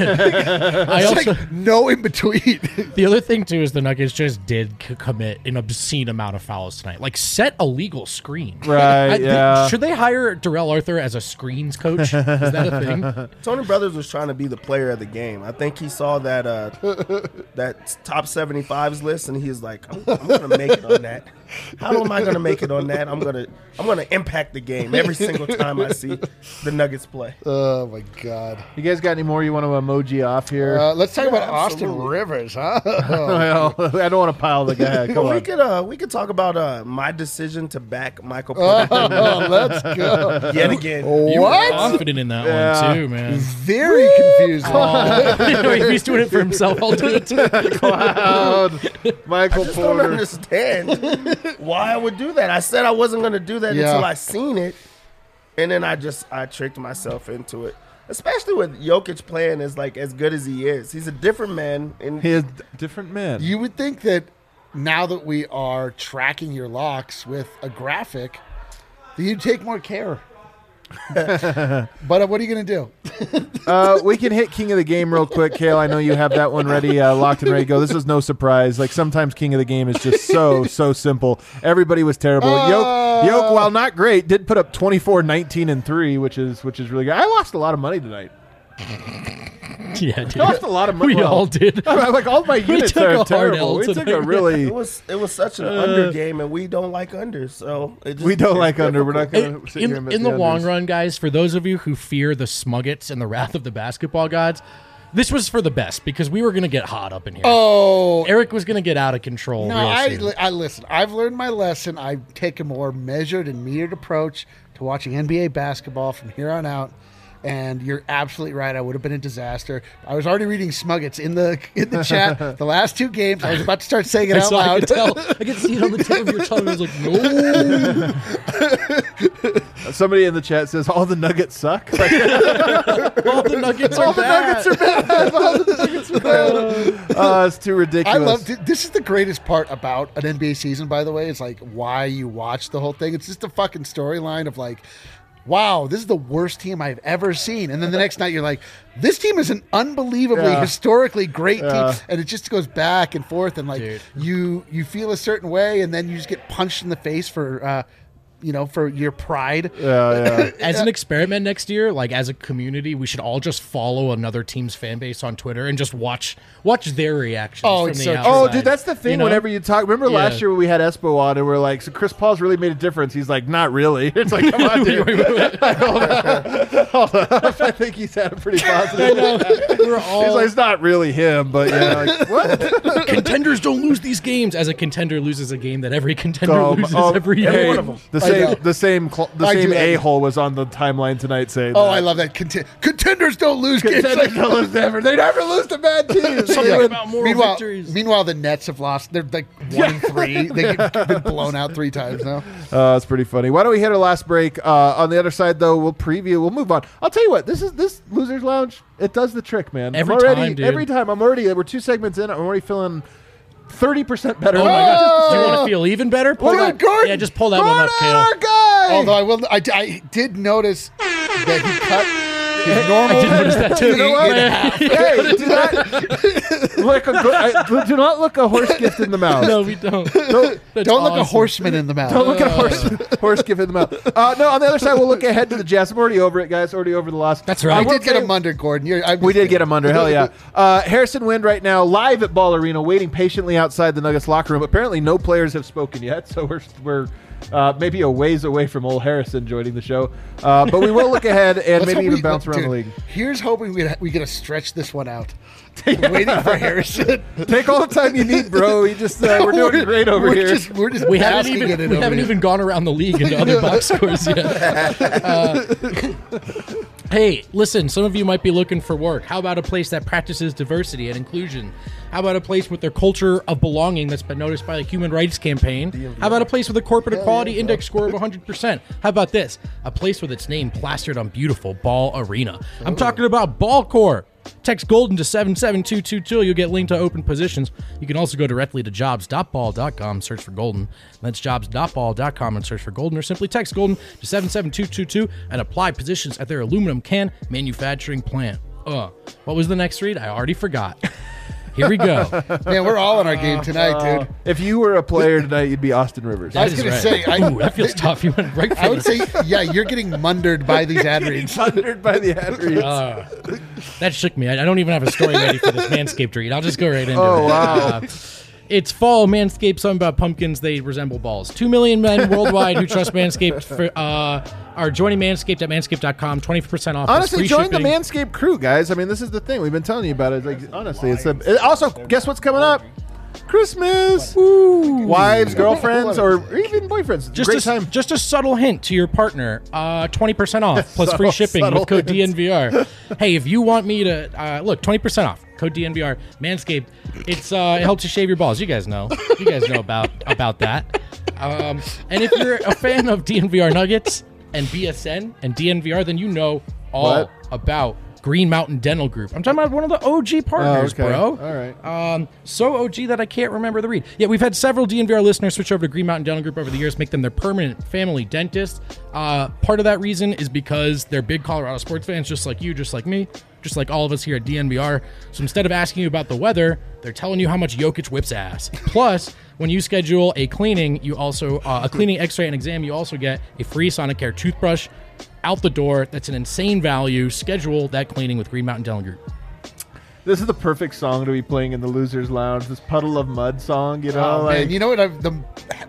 it's also like no in between the other thing too is the Nuggets just did c- commit an obscene amount of fouls tonight. Like set a legal screen. Right, I- they- yeah. should they hire Darrell Arthur as a screens coach? Is that a thing? Tony Brothers was trying to be the player of the game. I think he saw that uh, that top 75s list, and he's like, I'm, I'm gonna make it on that. How am I gonna make it on that? I'm gonna I'm gonna impact the game every single time I see the Nuggets play. oh my god You guys got any more you want to emoji off here? uh, let's talk Yeah, about austin rivers huh well, I don't want to pile the guy. Come we on. could uh we could talk about uh my decision to back Michael Porter oh, let's go yet again. You were what confident in that Yeah. one too, man. very confused if he's doing it for himself, I'll do it too. Cloud, Michael I just don't Porter. understand why I would do that. I said I wasn't going to do that Yeah. until I seen it, and then I just I tricked myself into it. Especially with Jokic playing as like as good as he is, he's a different man. And He is different man. you would think that now that we are tracking your locks with a graphic that you'd take more care but uh, what are you going to do Uh, we can hit King of the Game real quick, Kale. I know you have that one ready, uh, locked and ready to go. This is no surprise. Like sometimes King of the Game is just so so simple. Everybody was terrible. Yoke, Yoke, while not great, did put up 24, 19, and three, which is which is really good. I lost a lot of money tonight. Yeah, dude. I lost a lot of money. We well, all did. like all my units took a are hard terrible. We took a tonight. really. it was it was such an under uh, game, and we don't like unders, so it just, We don't it's like under. We're not going to sit here in, and bet in the unders. long run, guys, for those of you who fear the Smuggets and the wrath of the basketball gods, this was for the best because we were going to get hot up in here. oh Eric was going to get out of control. No, real I, soon. I listen. I've learned my lesson. I take a more measured and metered approach to watching NBA basketball from here on out. And you're absolutely right. I would have been a disaster. I was already reading Smuggets in the in the chat. the last two games, I was about to start saying it I out saw, I loud. could tell. I could see it on the tip of your tongue. I was like, no. Somebody in the chat says all the Nuggets suck. Like, All the Nuggets are all the bad. Nuggets are bad. All the Nuggets are bad. Uh, it's too ridiculous. I love this. Is the greatest part about an NBA season, by the way. It's like why you watch the whole thing. It's just a fucking storyline of like, wow, this is the worst team I've ever seen. And then the next night you're like, this team is an unbelievably Yeah. historically great Yeah. team, and it just goes back and forth. And like Dude. you you feel a certain way, and then you just get punched in the face for. uh you know, for your pride. Yeah, yeah. As an experiment next year, like as a community, we should all just follow another team's fan base on Twitter and just watch watch their reactions. Oh, from the so. Oh, dude, that's the thing. You know? Whenever you talk, remember Yeah. last year when we had Espo on, and we're like, "So Chris Paul's really made a difference." He's like, "Not really." It's like, come on, dude. hold up, hold up. I think he's had a pretty positive. we're He's all like, "It's not really him," but yeah, like, what? contenders don't lose these games. As a contender loses a game that every contender Oh, loses oh, every hey, year. one of them. The I same, the same, cl- the I same do that. a hole was on the timeline tonight saying, Oh, that. I love that. Conten- contenders don't lose games. Contenders don't lose never. They never lose to bad teams. Something Yeah. about moral meanwhile, victories. meanwhile, the Nets have lost. They're like one and three. They've been blown out three times now. Uh, it's pretty funny. Why don't we hit our last break? Uh, on the other side, though, we'll preview. We'll move on. I'll tell you what. This is this losers lounge. It does the trick, man. Every I'm already, time, dude. Every time. I'm already. We're two segments in. I'm already feeling thirty percent better. Oh my god! Oh! Do you want to feel even better? Pull Dude, that. Gordon, yeah, just pull that one up, Gordon, our guy. Although I will, I, I did notice that he cut his normal. notice that too. You know what? hey, do not look a go- I- do not look a horse gift in the mouth. no, we don't. Don't, That's Don't look a awesome. horseman in the mouth. don't look at a horse horse gift in the mouth. Uh, no, on the other side, we'll look ahead to the Jazz. I'm already over it, guys. Already over the loss. That's right. I will did get say- him under, Gordon. You're, We just did get him under. Hell yeah. Uh, Harrison Wind right now live at Ball Arena, waiting patiently outside the Nuggets locker room. Apparently, no players have spoken yet, so we're we're uh, maybe a ways away from old Harrison joining the show. Uh, but we will look ahead and maybe even we- bounce around dude, the league. Here's hoping we we get to stretch this one out. Waiting for Harrison. Take all the time you need, bro. You just uh, we're doing great over we're here. Just, we're just We haven't even it we haven't here. even gone around the league into other box scores yet. Uh, hey, listen, some of you might be looking for work. How about a place that practices diversity and inclusion? How about a place with their culture of belonging that's been noticed by the Human Rights Campaign? How about a place with a corporate equality index score of 100%? How about this? A place with its name plastered on beautiful Ball Arena. I'm talking about Ball Corp. Text Golden to 77222. You'll get linked to open positions. You can also go directly to jobs.ball.com, search for Golden. That's jobs.ball.com and search for Golden, or simply text Golden to 77222 and apply positions at their aluminum can manufacturing plant. Uh, what was the next read? I already forgot. Here we go. Man, we're all in our game tonight, dude. If you were a player tonight, you'd be Austin Rivers. I was That gonna say, I- Ooh, that feels tough. You went right for I would say, yeah, you're getting mundered by these ad reads. Thundered by the ad reads. Uh, that shook me. I, I don't even have a story ready for this Manscaped read. I'll just go right into Oh, it. wow. Uh, it's fall. Manscaped. Something about pumpkins. They resemble balls. Two million men worldwide who trust Manscaped for, uh, are joining Manscaped at manscaped.com. Twenty percent off. Honestly, free join shipping. the Manscaped crew, guys. I mean, this is the thing we've been telling you about. It like honestly, it's a. it- also, guess what's coming up? Christmas. Wives, girlfriends, or even boyfriends. Just Great a, time. just a subtle hint to your partner. Uh, 20% off plus free shipping with code hints. DNVR. hey, if you want me to uh, look, 20% off. Code DNVR. Manscaped. It's uh, it helps you shave your balls. You guys know. You guys know about about that. Um, and if you're a fan of DNVR Nuggets and BSN and DNVR, then you know all What? about Green Mountain Dental Group. I'm talking about one of the OG partners, Oh, okay. bro. All right. Um, so OG that I can't remember the read. Yeah, we've had several DNVR listeners switch over to Green Mountain Dental Group over the years, make them their permanent family dentist. Uh, part of that reason is because they're big Colorado sports fans, just like you, just like me, just like all of us here at DNVR. So instead of asking you about the weather, they're telling you how much Jokic whips ass. Plus, when you schedule a cleaning, you also uh, a cleaning, X-ray, and exam, you also get a free Sonicare toothbrush out the door. That's an insane value. Schedule that cleaning with Green Mountain Dental Group. This is the perfect song to be playing in the losers' lounge. This Puddle of Mudd song, you know, Oh, like man, you know what? I'm the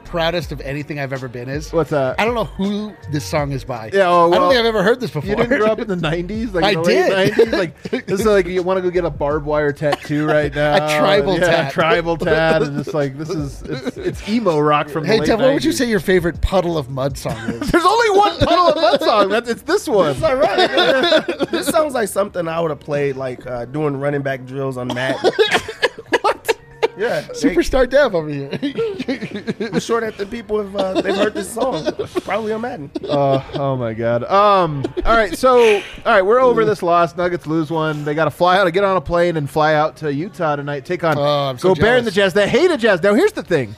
proudest of anything I've ever been is. What's that? I don't know who this song is by. Yeah, oh, I don't think I've ever heard this before. You didn't grow up in the '90s, like I the did. '90s. Like this is like you want to go get a barbed wire tattoo right now, A tribal yeah, tat. tribal tat, and it's like this is it's, it's emo rock from. Hey, the late Tim, what would you say your favorite Puddle of Mudd song is? There's only one Puddle of Mudd song. That's it's this one. It's all right. this sounds like something I would have played like uh, doing running back drills on Matt. what? Yeah, Superstar Dev over here. I'm sure that the people have uh, they've heard this song probably on Madden. Uh, oh my god. Um. All right. So all right, we're over this loss. Nuggets lose one. They got to fly out, to get on a plane, and fly out to Utah tonight. Take on Oh, I'm so Gobert and the. Jazz. They hate a Jazz. Now here's the thing.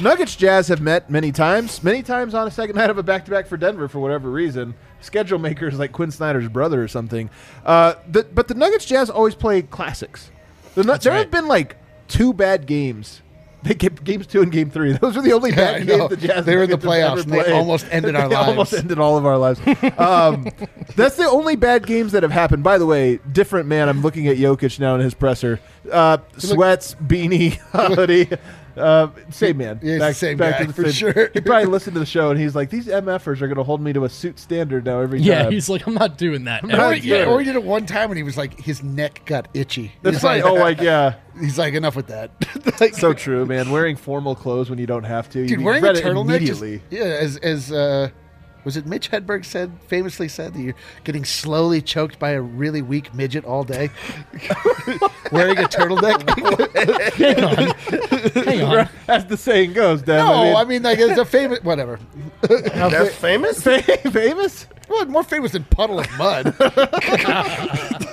Nuggets Jazz have met many times. Many times on a second night of a back to back for Denver for whatever reason. Schedule makers like Quin Snyder's brother or something. Uh. The, but the Nuggets Jazz always play classics. The, there right. have been like two bad games. They get games two and game three. Those are the only bad know. games the Jazz. They were in the Nuggets have ever playoffs, and they almost ended our They Almost ended all of our lives. Um, that's the only bad games that have happened. By the way, different man. I'm looking at Jokic now in his presser. Uh, sweats, beanie, hoodie. Uh, same man. Yeah, it's the same guy, for same- sure. He probably listened to the show and he's like, "These MFers are going to hold me to a suit standard now every Yeah, time." he's like, I'm not doing that. not ever yeah, or he did it one time when he was like, his neck got itchy. That's he's like, oh, like yeah, he's like, enough with that. like, so true, man. Wearing formal clothes when you don't have to. dude, you wearing a read it turtleneck. Just, immediately. yeah, as as uh, was it Mitch Hedberg said famously said that you're getting slowly choked by a really weak midget all day, wearing a turtleneck. Hang on. Hang on. As the saying goes, Dan. no, I mean like it's a famous whatever. They're famous. famous. Well, more famous than Puddle of Mudd.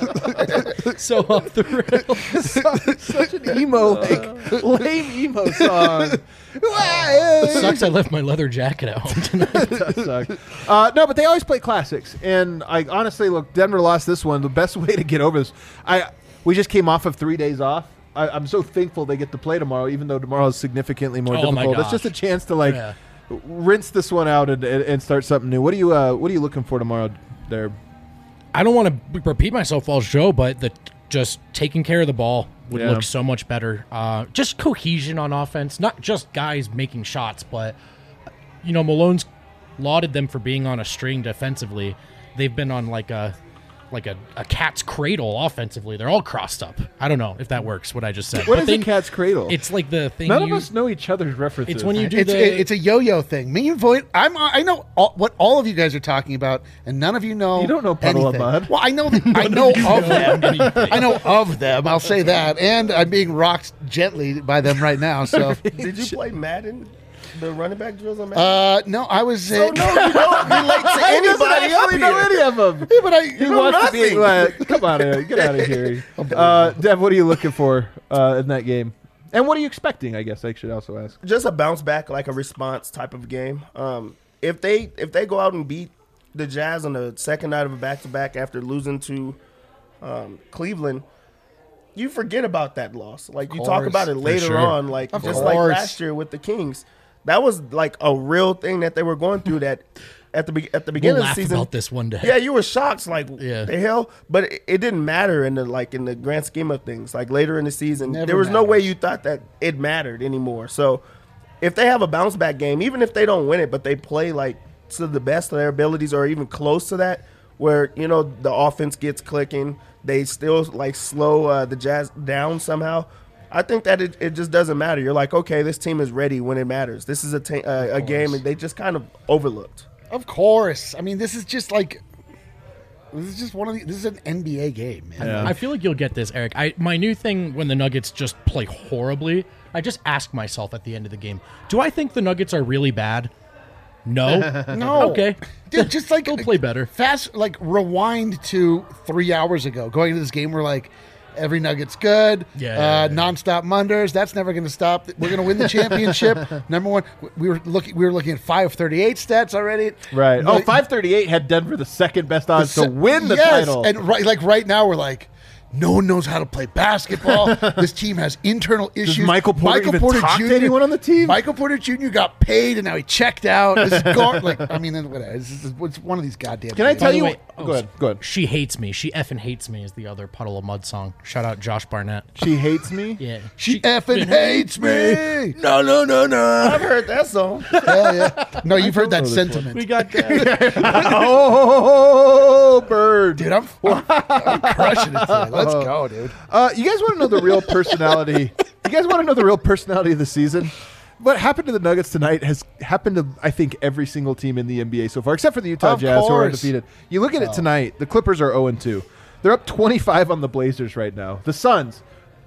so off the rails. Such an emo, like lame emo song. It sucks. I left my leather jacket at home tonight. That sucks. Uh, no, but they always play classics, and I honestly look. Denver lost this one. The best way to get over this, I we just came off of three days off. I, I'm so thankful they get to play tomorrow, even though tomorrow is significantly more Oh my difficult. It's just a gosh. chance to like Yeah. rinse this one out and, and, and start something new. What are you uh, What are you looking for tomorrow, there? I don't want to repeat myself all show, but the just taking care of the ball would Yeah. look so much better. Uh, just cohesion on offense, not just guys making shots, but you know Malone's lauded them for being on a string defensively. They've been on like a like a, a cat's cradle offensively. They're all crossed up. I don't know if that works. What I just said. What But is they- a cat's cradle? It's like the thing. None you, of us know each other's references. It's when you do It's the. it's a yo-yo thing. Me and Void. I'm I know all, what all of you guys are talking about, and none of you know. You don't know Puddle of. Mud. Well, I know. I know of them. I know of them. I'll say that, and I'm being rocked gently by them right now. So, Did you play Madden? The running back drills on Madden? uh, no, I was. Uh, oh, no, you don't relate to He doesn't anybody up actually know any of them. yeah, but I. He wants to be. Uh, come on, uh, get out of here. Uh, Dev, what are you looking for uh, in that game? And what are you expecting? I guess I should also ask. just a bounce back, like a response type of game. Um, if they if they go out and beat the Jazz on the second night of a back to back after losing to um, Cleveland, you forget about that loss. Like you talk about it later sure. on, like Of just like last year with the Kings. That was like a real thing that they were going through. That at the be- at the we'll beginning of the season, about this one day. yeah, you were shocked, like Yeah. the hell. But it, it didn't matter in the like in the grand scheme of things. Like later in the season, Never there was no way you thought that it mattered anymore. So if they have a bounce back game, even if they don't win it, but they play like to the best of their abilities or even close to that, where you know the offense gets clicking, they still like slow uh, the Jazz down somehow. I think that it, it just doesn't matter. You're like, okay, this team is ready when it matters. This is a ta- uh, a game, and they just kind of overlooked. Of course. I mean, this is just like. This is just one of the. This is an NBA game, man. I feel like you'll get this, Eric. I my new thing when the Nuggets just play horribly, I just ask myself at the end of the game, do I think the Nuggets are really bad? No. No. Okay. Dude, just like They'll play better. Fast, like rewind to three hours ago. Going into this game, we're like, every Nugget's good. Yeah, Uh, yeah, nonstop Munders. That's never going to stop. We're going to win the championship. Number one. We were looking. We were looking at five thirty eight stats already. Right. Oh, 538 had Denver the second best odds to win the yes, title. And right, like right now, we're like. No one knows how to play basketball. this team has internal issues. Michael Porter even talk to anyone on the team? Michael Porter Jr. got paid, and now he checked out. This is gar- like, I mean, whatever. It's, it's, it's one of these goddamn. Can I tell the you? way- go ahead. Go ahead. She hates me. She effing hates me is the other Puddle of Mudd song. Shout out Josh Barnett. She hates me. Yeah. She effing hates me. No, no, no, no. I've heard that song. Hell yeah. No, you've heard that know one. sentiment. We got that. oh, bird. Dude, I'm, I'm crushing it today. Let's go, dude. Uh, you guys want to know the real personality? you guys want to know the real personality of the season? What happened to the Nuggets tonight has happened to I think every single team in the NBA so far, except for the Utah Of Jazz who are course. undefeated. You look at it tonight. The Clippers are 0 2. They're up 25 on the Blazers right now. The Suns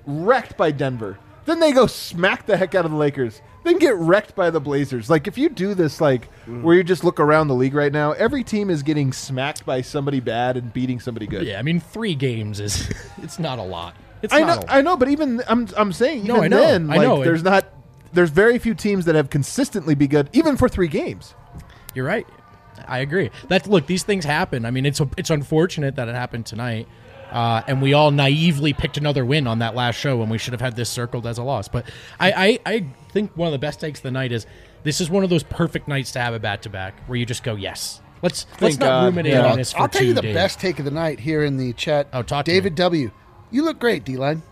wrecked by Denver. Then they go smack the heck out of the Lakers. Then get wrecked by the Blazers. Like if you do this, like mm. where you just look around the league right now, every team is getting smacked by somebody bad and beating somebody good. yeah, I mean three games is it's not a lot. It's I not know, a lot. I know, but even I'm I'm saying even No, I know. then, I like know. there's not there's very few teams that have consistently be good, even for three games. You're right. I agree. That look, these things happen. I mean, it's it's unfortunate that it happened tonight, uh, and we all naively picked another win on that last show when we should have had this circled as a loss. But I, I, I think one of the best takes of the night is this is one of those perfect nights to have a back to back where you just go yes. Let's let's not God. ruminate Yeah. on I'll, this for I'll tell two you the days. best take of the night here in the chat. Oh, talk to David me. W. You look great, D-line.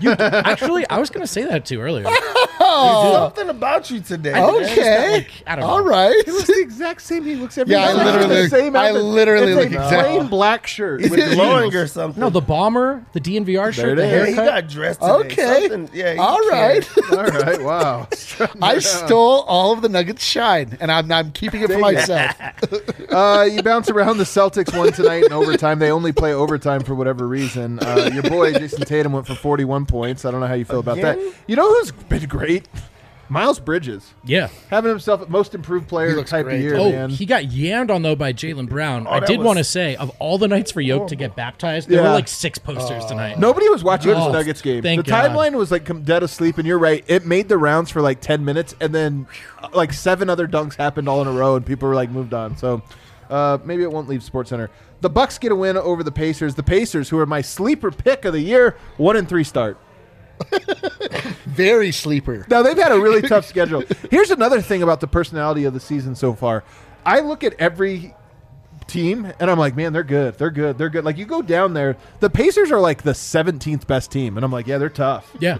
You, actually, I was going to say that too earlier. Something about you today. man. Okay. like, I don't know. All right. It looks the exact same. He looks every Yeah, I day. literally- the same I outfit. literally it's look a exact- plain black shirt. Is with it glowing or something? No, the bomber, the DNVR shirt, it the is. yeah, he haircut. got dressed today. Okay. Something- yeah, he All cared. right. All right, wow. I stole all of the Nuggets shine, and I'm, I'm keeping it for myself. Uh, you bounce around. The Celtics won tonight in overtime. They only play overtime for whatever reason. Uh, your boy Jayson Tatum went for 41 points. I don't know how you feel about that. Again? You know who's been great? Miles Bridges Yeah. having himself most improved player looks type great. of year, Oh, man. he got yammed on though by Jaylen Brown. I that did was want to say, of all the nights for Yoke to get baptized, there Yeah. were like six posters tonight. Nobody was watching Oh, this Nuggets game. The God. timeline was like com- dead asleep, and you're right. It made the rounds for like ten minutes, and then uh, like seven other dunks happened all in a row, and people were like moved on. So uh, maybe it won't leave Sports Center. The Bucks get a win over the Pacers. The Pacers, who are my sleeper pick of the year, one and three start. Very sleeper. Now they've had a really tough schedule. Here's another thing about the personality of the season so far. I look at every team and I'm like, man, they're good. They're good. They're good. Like you go down there, the Pacers are like the 17th best team, and I'm like, yeah, they're tough. Yeah.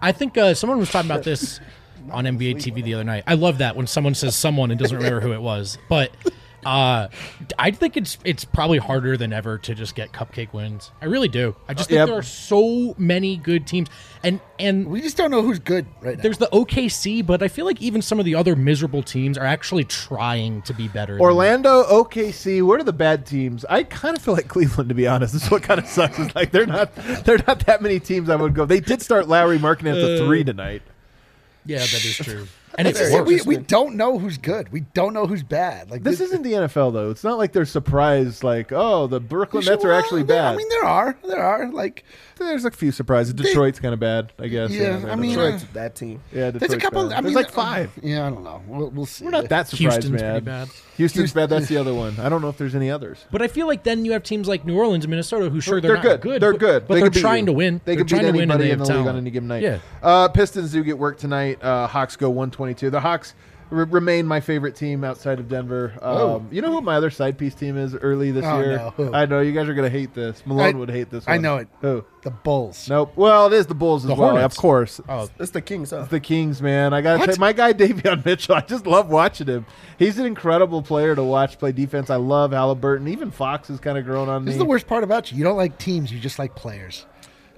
I think uh, someone was talking about this on NBA TV the other night. I love that when someone says someone and doesn't remember who it was. But uh, I think it's it's probably harder than ever to just get cupcake wins. I really do. I just think Yep. there are so many good teams, and and We just don't know who's good right now. there's the OKC, but I feel like even some of the other miserable teams are actually trying to be better. Orlando, OKC, what are the bad teams? I kind of feel like Cleveland, to be honest. This is what kind of sucks. Is like they're not they're not that many teams I would go. They did start Lauri Markkanen at the three tonight. yeah, that is true, and it's It's just- we, we don't know who's good. We don't know who's bad. Like This isn't the NFL though. It's not like they're surprised. Like, oh, the Brooklyn Nets are Well, actually there- bad. I mean, there are, there are. Like, There's a few surprises. Detroit's kind of bad, I guess. Yeah, I mean, Detroit's that team. yeah, there's a couple. bad. I mean, there's like five. Yeah, I don't know. We'll, we'll see. We're not that surprised, Houston's man. pretty bad. Houston's bad. That's the other one. I don't know if there's any others. But I feel like then you have teams like New Orleans and Minnesota who sure they're, they're not good. good. They're good. but they they are could beat trying to win. They are can beat trying to win and anybody they in have the league talent. on any given night. Yeah. Uh, Pistons do get work tonight. Uh, Hawks go 122. The Hawks r- remain my favorite team outside of Denver. Um, Oh. You know who my other side piece team is early this Oh, year? no. Who? I know you guys are gonna hate this. Malone I- would hate this. I one. know it. Who? The Bulls. Nope. Well, it is the Bulls as The well. Hornets. Of course. Oh, It's the Kings, huh? The Kings, man. I got to What? say, my guy Davion Mitchell. I just love watching him. He's an incredible player to watch play defense. I love Halliburton. Even Fox has kind of grown on This me. is the worst part about you. You don't like teams. You just like players.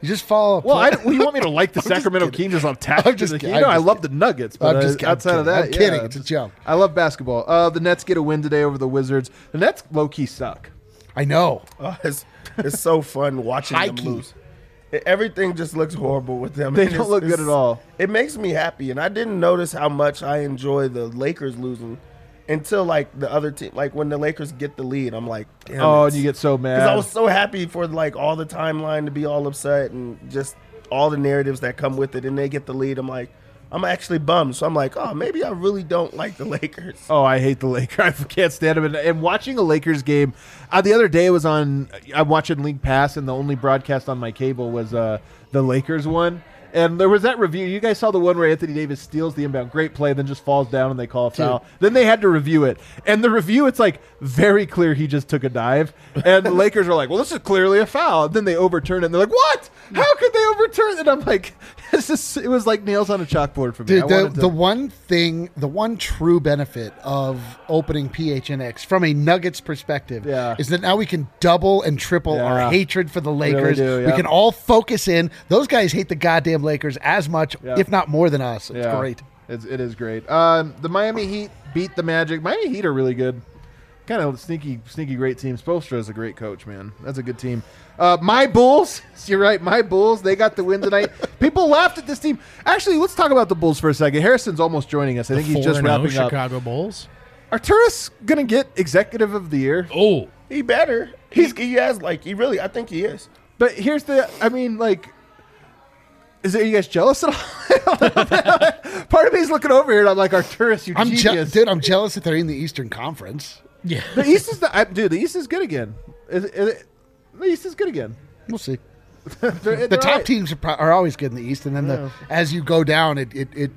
You just follow. Well, I, well, you want me to like the Sacramento kidding. Kings just on tap? I'm just you kidding. know, I'm I love the Nuggets, but I'm just uh, kidding. I'm outside of that, I'm kidding. It's a joke. I love basketball. Uh, the Nets get a win today over the Wizards. The Nets low key suck. I know. Oh, it's, it's so fun watching High them key. lose. Everything just looks horrible with them. They And don't look good at all. It makes me happy, and I didn't notice how much I enjoy the Lakers losing until like the other team. Like when the Lakers get the lead, I'm like, Damn Oh, and you get so mad. Because I was so happy for like all the timeline to be all upset and just all the narratives that come with it, and they get the lead. I'm like, I'm actually bummed. So I'm like, oh, maybe I really don't like the Lakers. Oh, I hate the Lakers. I can't stand them. And, and watching a Lakers game, uh, the other day was on. I'm watching League Pass, and the only broadcast on my cable was uh, the Lakers one. And there was that review. You guys saw the one where Anthony Davis steals the inbound, great play, then just falls down and they call a foul. Then they had to review it, and the review it's like very clear he just took a dive, and the Lakers are like, "Well, this is clearly a foul." And then they overturn it, and they're like, "What? How could they overturn it?" And I'm like, "It's just it was like nails on a chalkboard for me." I Dude, the, to- the one thing, the one true benefit of opening PHNX from a Nuggets perspective Yeah. is that now we can double and triple Yeah. our hatred for the Really Lakers. do, We can all focus in. Those guys hate the goddamn Lakers as much, Yeah. if not more than us. It's Yeah. great. It's, it is great. Um, the Miami Heat beat the Magic. Miami Heat are really good. Kind of sneaky, sneaky great team. Spoelstra is a great coach, man. That's a good team. Uh, my Bulls. You're right. My Bulls. They got the win tonight. People laughed at this team. Actually, let's talk about the Bulls for a second. Harrison's almost joining us. I think he's just 4-0 wrapping up. Chicago Bulls. Arturas gonna get Executive of the Year. Oh, He better. He's he has like he really. I think he is. But here's the. I mean, like. Is it, are you guys jealous at all? Part of me is looking over here and I'm like, Arturas, you I'm je- dude. I'm jealous that they're in the Eastern Conference. Yeah. The East is the I, dude. The East is good again. Is, is it- the East is good again. We'll see. They're- The they're top all right. teams are, pro- are always good in the East, and then the as you go down, it, it, it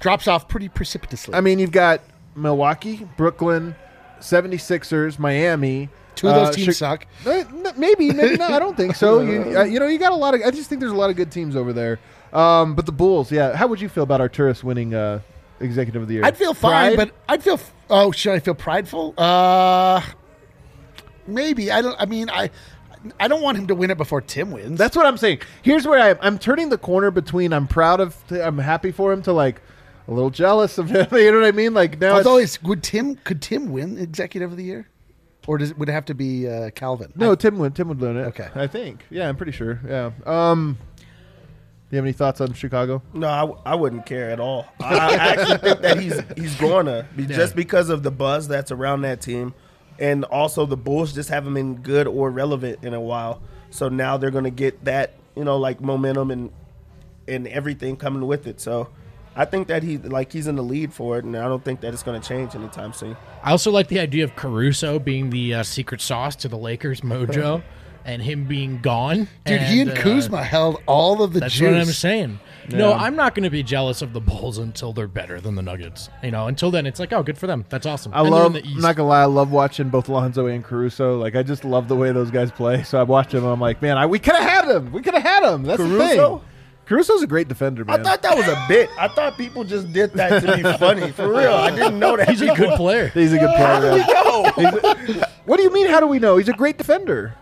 drops off pretty precipitously. I mean, you've got Milwaukee, Brooklyn, 76ers, Miami. Two of those uh, teams Chi- suck. Uh, Maybe, maybe not. I don't think so. You, uh, you know, you got a lot of. I just think there's a lot of good teams over there. Um, but the Bulls, yeah. How would you feel about Arturas winning uh, Executive of the Year? I'd feel fine, Pride? but I'd feel. f- Oh, should I feel prideful? Uh, maybe. I don't. I mean, I. I don't want him to win it before Tim wins. That's what I'm saying. Here's where I am. I'm turning the corner between I'm proud of, I'm happy for him to like a little jealous of him. You know what I mean? Like now, it's, it's, would Tim could Tim win Executive of the Year, or does it would it have to be uh, Calvin? no, Tim would Tim would win it. Okay. I think. Yeah, I'm pretty sure. Yeah. Um, you have any thoughts on Chicago? No, I, w- I wouldn't care at all. I, I actually think that he's he's going to be just because of the buzz that's around that team, and also the Bulls just haven't been good or relevant in a while. So now they're going to get that you know like momentum and and everything coming with it. So I think that he like he's in the lead for it, and I don't think that it's going to change anytime soon. I also like the idea of Caruso being the uh, secret sauce to the Lakers mojo, and him being gone. Dude, he and uh, Kuzma held all of the That's juice. what I'm saying. No, I'm not going to be jealous of the Bulls until they're better than the Nuggets. You know, until then, it's like, oh, good for them. That's awesome. I And they're in love. the I'm not gonna lie. I love watching both Lonzo and Caruso. Like I just love the way those guys play. So I watch them. and I'm like, man, I, we could have had him. We could have had him. That's the Caruso? thing. Caruso's a great defender, man. I thought that was a bit. I thought people just did that to be funny. For real, I didn't know that. He's a good player. He's a good player. man. No. He's a- what do you mean? How do we know? He's a great defender.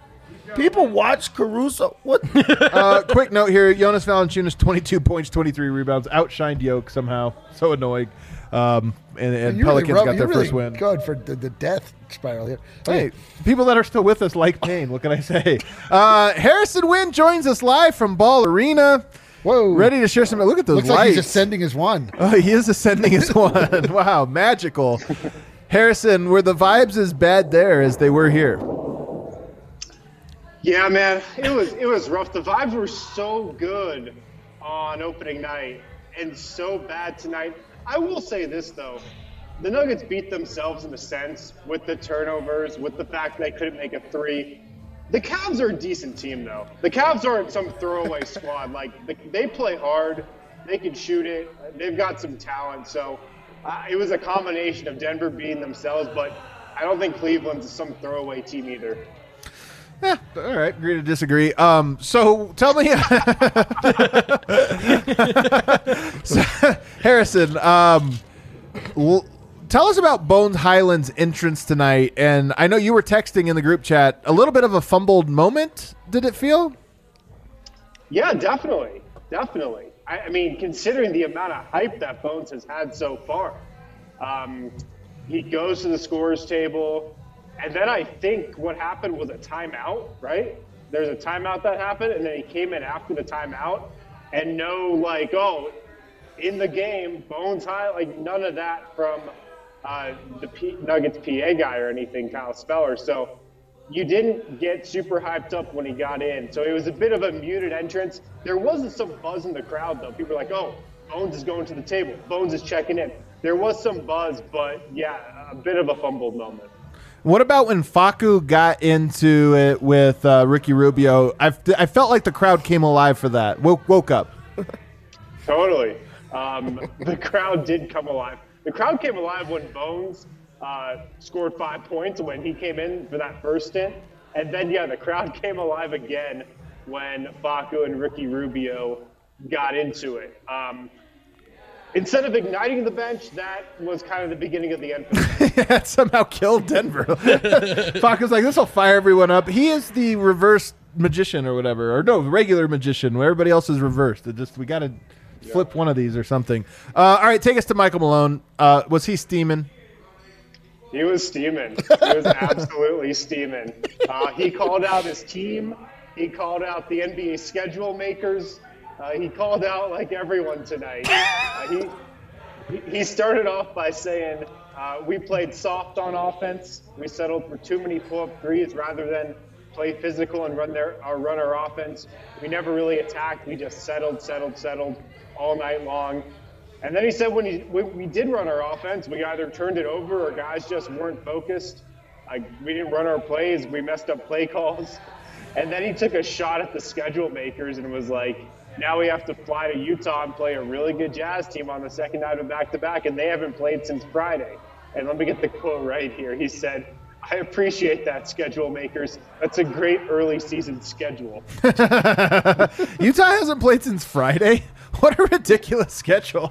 People watch Caruso. What? Uh, quick note here: Jonas Valanciunas, 22 points, 23 rebounds, outshined Yoke somehow. So annoying. Um, and and You're really Pelicans rub- got their you're really first win. Good for the, the death spiral here. Hey, people that are still with us like pain. What can I say? Uh, Harrison Wind joins us live from Ball Arena. Whoa. Ready to share some. Look at those Looks lights. like he's ascending as one. oh, he is ascending his one. wow, magical. Harrison, were the vibes as bad there as they were here? Yeah, man, it was it was rough. The vibes were so good on opening night and so bad tonight. I will say this though, the Nuggets beat themselves in a sense with the turnovers, with the fact they couldn't make a three. The Cavs are a decent team though. The Cavs aren't some throwaway squad. Like they, they play hard, they can shoot it. They've got some talent. So uh, it was a combination of Denver beating themselves, but I don't think Cleveland's some throwaway team either. Eh, all right, agree to disagree. Um, so tell me, So, Harrison, um, l- tell us about Bones Hyland's entrance tonight. And I know you were texting in the group chat. A little bit of a fumbled moment. Did it feel? Yeah, definitely, definitely. I, I mean, considering the amount of hype that Bones has had so far, um, he goes to the scores table, and then I think what happened was a timeout. Right? There's a timeout that happened, and then he came in after the timeout, and no, like, oh, in the game, Bones high, like none of that from uh, the P- Nuggets PA guy or anything, Kyle Speller. So you didn't get super hyped up when he got in. So it was a bit of a muted entrance. There wasn't some buzz in the crowd though. People were like, "Oh, Bones is going to the table. Bones is checking in." There was some buzz, but yeah, a bit of a fumbled moment. What about when Facu got into it with uh, Ricky Rubio? I, I felt like the crowd came alive for that. Woke, woke up. Totally. Um, the crowd did come alive. The crowd came alive when Bones uh, scored five points when he came in for that first stint. And then, yeah, the crowd came alive again when Facu and Ricky Rubio got into it. Um, instead of igniting the bench, that was kind of the beginning of the end that somehow killed Denver. Facu's like, this will fire everyone up. He is the reverse magician or whatever, or no, regular magician. Where everybody else is reversed. It just we got to flip one of these or something. Uh, all right, take us to Michael Malone. Uh, was he steaming? He was steaming. He was absolutely steaming. Uh, he called out his team. He called out the NBA schedule makers. Uh, he called out like everyone tonight. Uh, he he started off by saying uh, we played soft on offense. We settled for too many pull-up threes rather than play physical and run their or run our offense. We never really attacked. We just settled, settled, settled all night long. And then he said when, he, we did run our offense, we either turned it over or guys just weren't focused. We didn't run our plays, we messed up play calls. And then he took a shot at the schedule makers and was like, now we have to fly to Utah and play a really good Jazz team on the second night of back to back, and they haven't played since Friday. And let me get the quote right here. He said, I appreciate that, schedule makers. That's a great early season schedule. Utah hasn't played since Friday. What a ridiculous schedule.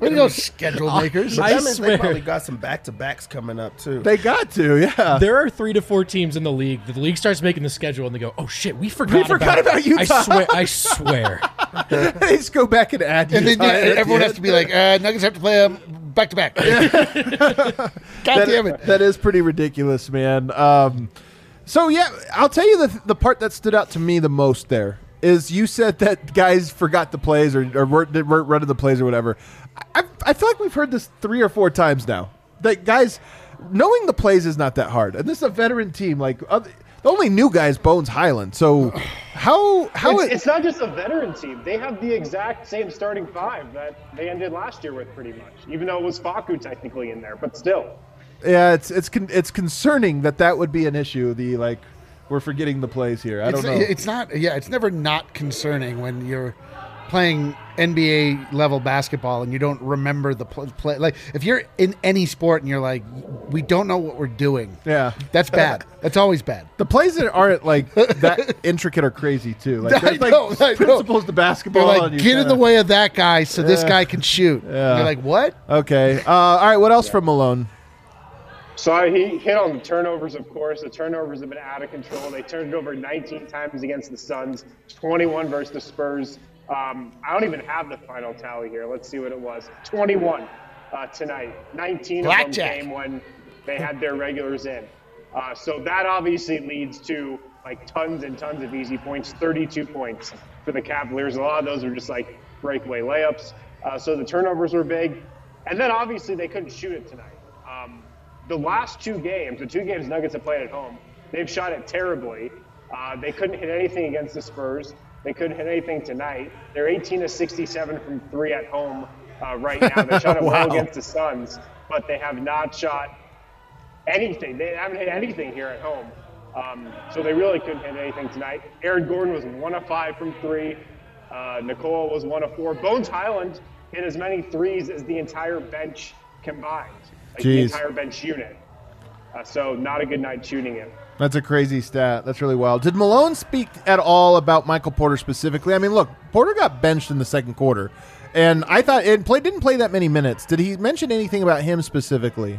Way to go, schedule makers. I that means swear. they probably got some back to backs coming up too. They got to, yeah. There are three to four teams in the league. The league starts making the schedule, and they go, "Oh shit, we forgot, forgot about Utah." I swear, I swear. They just go back and add and then yeah, everyone has to be like, uh, Nuggets have to play them back to back. God That- damn it. That is pretty ridiculous, man. Um, so yeah, I'll tell you the the part that stood out to me the most there. is you said that guys forgot the plays or, or weren't, weren't running the plays or whatever. I, I feel like we've heard this three or four times now. That guys knowing the plays is not that hard, and this is a veteran team. Like other, the only new guy is Bones Hyland. So how how It's, it, it's not just a veteran team. They have the exact same starting five that they ended last year with, pretty much. Even though it was Facu technically in there, but still. yeah, it's it's con- it's concerning that that would be an issue. The like we're forgetting the plays here. I it's, don't know. It's not. Yeah, it's never not concerning when you're playing NBA level basketball and you don't remember the pl- play. Like if you're in any sport and you're like, we don't know what we're doing. Yeah. that's bad. That's always bad. The plays that aren't like that intricate are crazy too. Like I there's like know, I know. principles to You're basketball. like, and you get in kinda- the way of that guy so this guy can shoot. Yeah. You're like, what? Okay. Uh, all right. What else from Malone? So I- he hit on the turnovers, of course. The turnovers have been out of control. They turned it over 19 times against the Suns, 21 versus the Spurs. Um, I don't even have the final tally here. Let's see what it was. 21 uh, tonight. 19 Blackjack. of them came when they had their regulars in. Uh, so that obviously leads to like tons and tons of easy points. 32 points for the Cavaliers. A lot of those were just like breakaway layups. Uh, so the turnovers were big, and then obviously they couldn't shoot it tonight. Um, the last two games, the two games Nuggets have played at home, they've shot it terribly. Uh, they couldn't hit anything against the Spurs. They couldn't hit anything tonight. They're 18 to 67 from three at home uh, right now. They shot it Wow. well against the Suns, but they have not shot anything. They haven't hit anything here at home. Um, so they really couldn't hit anything tonight. Aaron Gordon was one of five from three. Uh, Nicole was one of four. Bones Hyland hit as many threes as the entire bench combined, like the entire bench unit. Uh, so not a good night shooting it. That's a crazy stat. That's really wild. Did Malone speak at all about Michael Porter specifically? I mean, look, Porter got benched in the second quarter, and I thought it didn't play that many minutes. Did he mention anything about him specifically?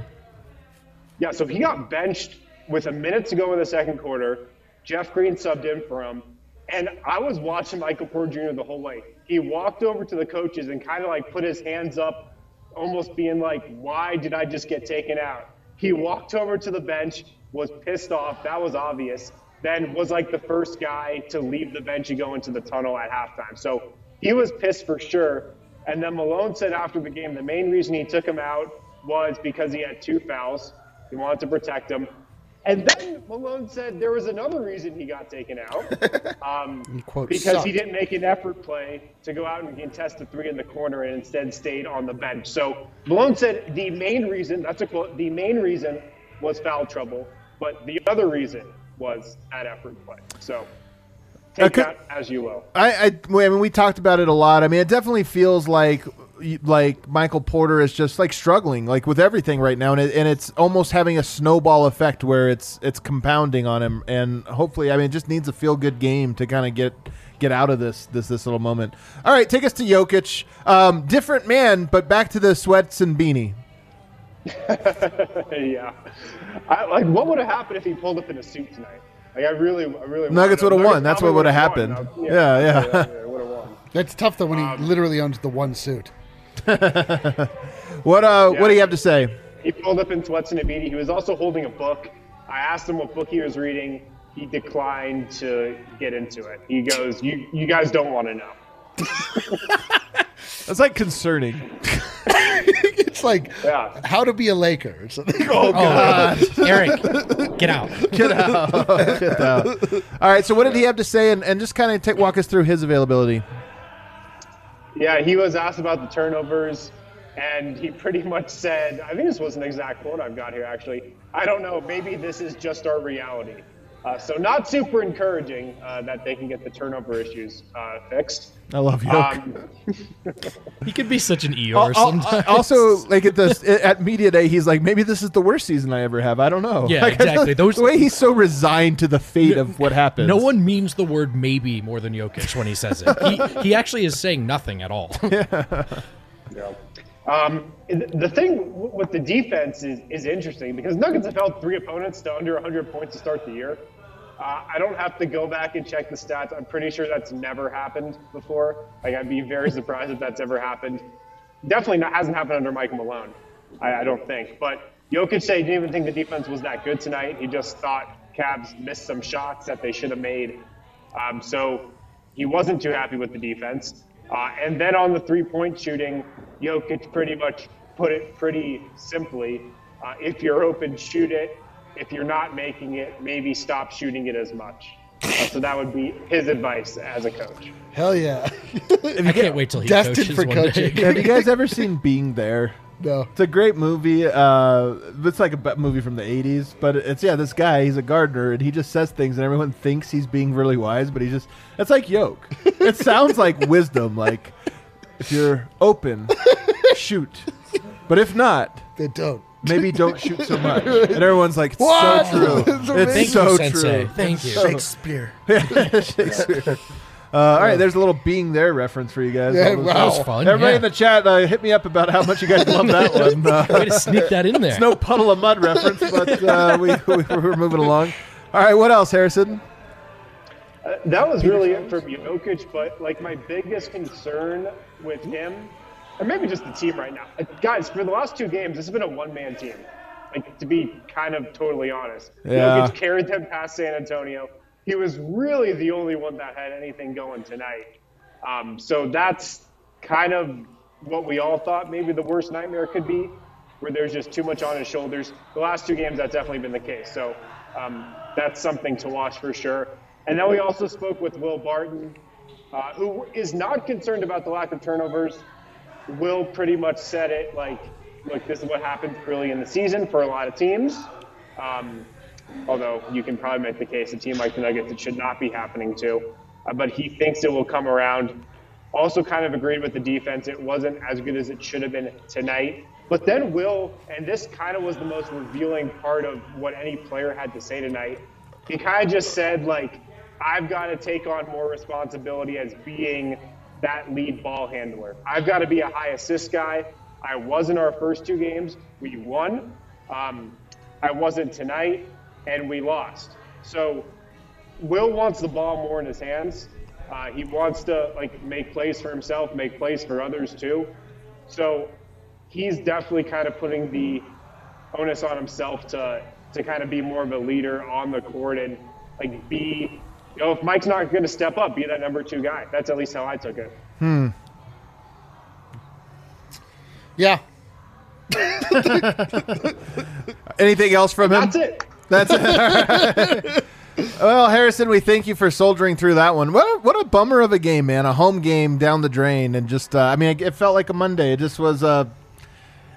Yeah, so he got benched with a minute to go in the second quarter. Jeff Green subbed in for him. And I was watching Michael Porter Jr. the whole way. He walked over to the coaches and kind of like put his hands up, almost being like, why did I just get taken out? He walked over to the bench, was pissed off. That was obvious. Then was like the first guy to leave the bench and go into the tunnel at halftime. So he was pissed for sure. And then Malone said after the game, the main reason he took him out was because he had two fouls. He wanted to protect him. And then Malone said there was another reason he got taken out. Um, because "sucked." he didn't make an effort play to go out and contest the three in the corner and instead stayed on the bench. So Malone said the main reason, that's a quote, the main reason was foul trouble, but the other reason was at effort play. So take Okay. that as you will. I, I, I mean, we talked about it a lot. I mean, it definitely feels like like Michael Porter is just like struggling like with everything right now, and it, and it's almost having a snowball effect where it's it's compounding on him. And hopefully, I mean, it just needs a feel good game to kind of get get out of this this this little moment. All right, take us to Jokic. Um, different man, but back to the sweats and beanie. yeah. I, like, what would have happened if he pulled up in a suit tonight? Like, I really, I really. Nuggets wanna know. would've won. That's what would've would've happened. won. Yeah, yeah. would have won. That's tough though when he Um, literally owns the one suit. What uh, what do you have to say? He pulled up in sweats and a beanie. He was also holding a book. I asked him what book he was reading. He declined to get into it. He goes, "You, you guys don't want to know." That's like concerning. It's like Yeah. how to be a Laker. or something. Oh, oh God. Uh, Eric, get out. Get out. Get out. All right. So, what did he have to say? And, and just kind of take, walk us through his availability. Yeah, he was asked about the turnovers, and he pretty much said, I think this was an exact quote I've got here actually. I don't know, maybe this is just our reality. Uh, so, not super encouraging uh, that they can get the turnover issues uh, fixed. I love you. Um, He could be such an Eeyore Al- al- sometimes. also, like at the at media day, he's like, maybe this is the worst season I ever have. I don't know. Yeah, Like, exactly. don't- Those- the way he's so resigned to the fate of what happens. No one means the word maybe more than Jokic when he says it. He, he actually is saying nothing at all. Yeah. Um, the thing with the defense is, is interesting because Nuggets have held three opponents to under 100 points to start the year. Uh, I don't have to go back and check the stats. I'm pretty sure that's never happened before. Like I'd be very surprised if that's ever happened. Definitely not, hasn't happened under Mike Malone. I, I don't think. But Jokic said he didn't even think the defense was that good tonight. He just thought Cavs missed some shots that they should have made. Um, so he wasn't too happy with the defense. Uh, and then on the three point shooting, Jokic pretty much put it pretty simply. Uh, if you're open, shoot it. If you're not making it, maybe stop shooting it as much. Uh, so that would be his advice as a coach. Hell yeah. I can't wait till he Destined coaches for one coaching. day. Have you guys ever seen Being There? no. It's a great movie. Uh, it's like a movie from the '80s, but it's yeah. This guy, he's a gardener, and he just says things, and everyone thinks he's being really wise, but he just it's like yoke. It sounds like wisdom. Like if you're open, shoot, but if not, They don't. Maybe don't shoot so much. And everyone's like, it's What? so true. It's It's, amazing. Thank so you, Sensei. true. Thank you. Shakespeare. Shakespeare. Uh, all right, there's a little being there reference for you guys. Yeah, All those- wow. That was fun. Everybody yeah. in the chat, uh, hit me up about how much you guys love that one. Uh, Way to sneak that in there. It's no Puddle of Mudd reference, but uh, we, we, we're moving along. All right, what else, Harrison? Uh, that was really it for Jokic, but like my biggest concern with him, and maybe just the team right now, uh, guys, for the last two games, this has been a one-man team. Like to be kind of totally honest, Yeah. Jokic carried them past San Antonio. He was really the only one that had anything going tonight. Um, so that's kind of what we all thought maybe the worst nightmare could be, where there's just too much on his shoulders. The last two games, that's definitely been the case. So um, that's something to watch for sure. And then we also spoke with Will Barton, uh, who is not concerned about the lack of turnovers. Will pretty much said it like, look, this is what happened early in the season for a lot of teams. Um, although you can probably make the case a team like the Nuggets it should not be happening to. Uh, but he thinks it will come around. Also, kind of agreed with the defense. It wasn't as good as it should have been tonight. But then Will, and this kind of was the most revealing part of what any player had to say tonight. He kind of just said, like, I've got to take on more responsibility as being that lead ball handler. I've got to be a high assist guy. I was in our first two games. We won. Um, I wasn't tonight, and we lost. So Will wants the ball more in his hands. Uh, he wants to like make plays for himself, make plays for others too. So he's definitely kind of putting the onus on himself to to kind of be more of a leader on the court and like be you know if Mike's not going to step up, be that number two guy. That's at least how I took it. Hmm. Yeah. Anything else from him? That's it. That's it. well, Harrison, we thank you for soldiering through that one. What a, what a bummer of a game, man! A home game down the drain, and just uh, I mean, it felt like a Monday. It just was. Uh,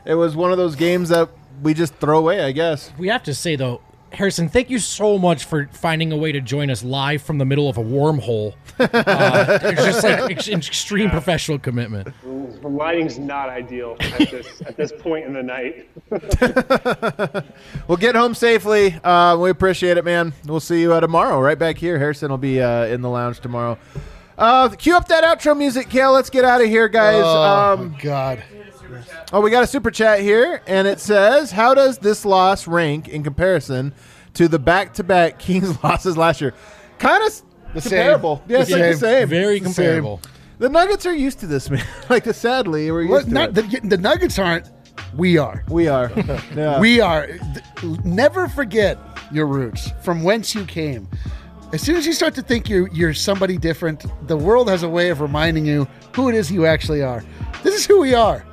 it was one of those games that we just throw away, I guess. We have to say though, Harrison, thank you so much for finding a way to join us live from the middle of a wormhole. Uh, it's just like ex- extreme professional commitment. The lighting's not ideal at this at this point in the night. Well, get home safely. Uh, we appreciate it, man. We'll see you uh, tomorrow, right back here. Harrison will be uh, in the lounge tomorrow. Uh, cue up that outro music, Kale. Let's get out of here, guys. Oh, um, my God. Oh, we got a super chat here, and it says, "How does this loss rank in comparison to the back-to-back Kings losses last year?" Kind of The same. comparable. Yeah, it's The like the same. same. Very It's same. comparable. The Nuggets are used to this, man. like, sadly, we're used Well, to not, it. the, the Nuggets aren't. We are. we are. Yeah. We are. Never forget your roots, from whence you came. As soon as you start to think you're you're somebody different, the world has a way of reminding you who it is you actually are. This is who we are.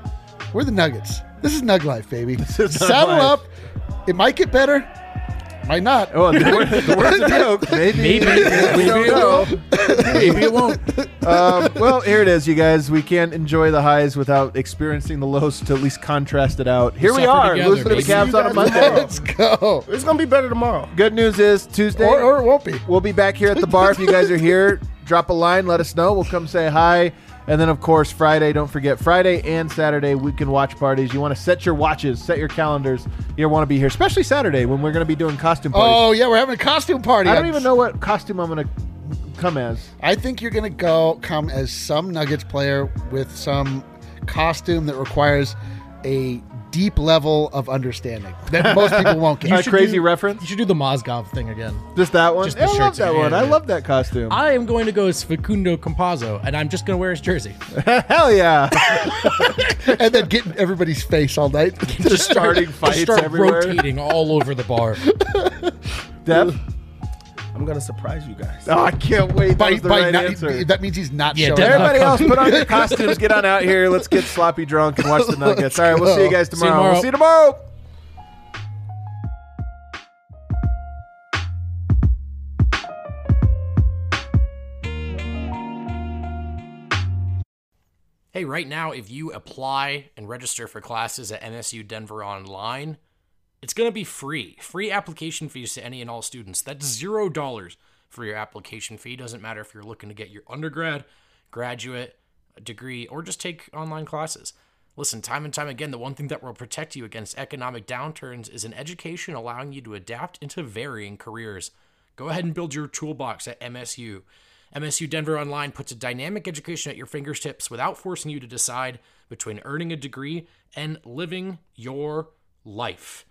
We're the Nuggets. This is Nug Life, baby. is Saddle Life. up. It might get better. Might not. Oh, the, word, the word's a joke. Maybe. Maybe, we maybe don't it know. Maybe it won't. um, well, here it is, you guys. We can't enjoy the highs without experiencing the lows to at least contrast it out. Here we Suffer are, together, losing to the baby. Cavs on a Monday. Let's go. It's gonna be better tomorrow. Good news is Tuesday. Or, or it won't be. We'll be back here at the bar if you guys are here. Drop a line, let us know. We'll come say hi. And then, of course, Friday, don't forget, Friday and Saturday, weekend watch parties. You want to set your watches, set your calendars. You want to be here, especially Saturday when we're going to be doing costume parties. Oh yeah, we're having a costume party. I don't even know what costume I'm going to come as. I think you're gonna go come as some Nuggets player with some costume that requires a deep level of understanding that most people won't A get. should crazy do- reference? You should do the Mozgov thing again. Just that one? Just the Yeah, I love shirts that again, one. I yeah. love that costume. I am going to go as Facundo Campazzo, and I'm just going to wear his jersey. Hell yeah. and then getting everybody's face all night. Just starting Just fights start everywhere. rotating all over the bar. Deb? I'm gonna surprise you guys. Oh, I can't wait. That By, was the by right not- answer. that means he's not Yeah, showing definitely. up. Everybody else, put on your costumes. Get on out here. Let's get sloppy drunk and watch the Nuggets. All right, we'll see you guys you tomorrow. tomorrow. We'll see you tomorrow. Hey, right now, if you apply and register for classes at MSU Denver Online, it's going to be free. Free application fees to any and all students. That's zero dollars for your application fee. Doesn't matter if you're looking to get your undergrad, graduate, degree, or just take online classes. Listen, time and time again, the one thing that will protect you against economic downturns is an education allowing you to adapt into varying careers. Go ahead and build your toolbox at MSU. MSU Denver Online puts a dynamic education at your fingertips without forcing you to decide between earning a degree and living your life.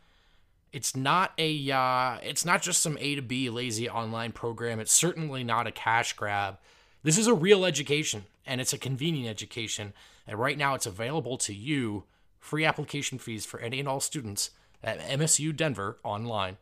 It's not a uh, it's not just some A to B lazy online program. It's certainly not a cash grab. This is a real education and it's a convenient education. And right now it's available to you. Free application fees for any and all students at MSU Denver online.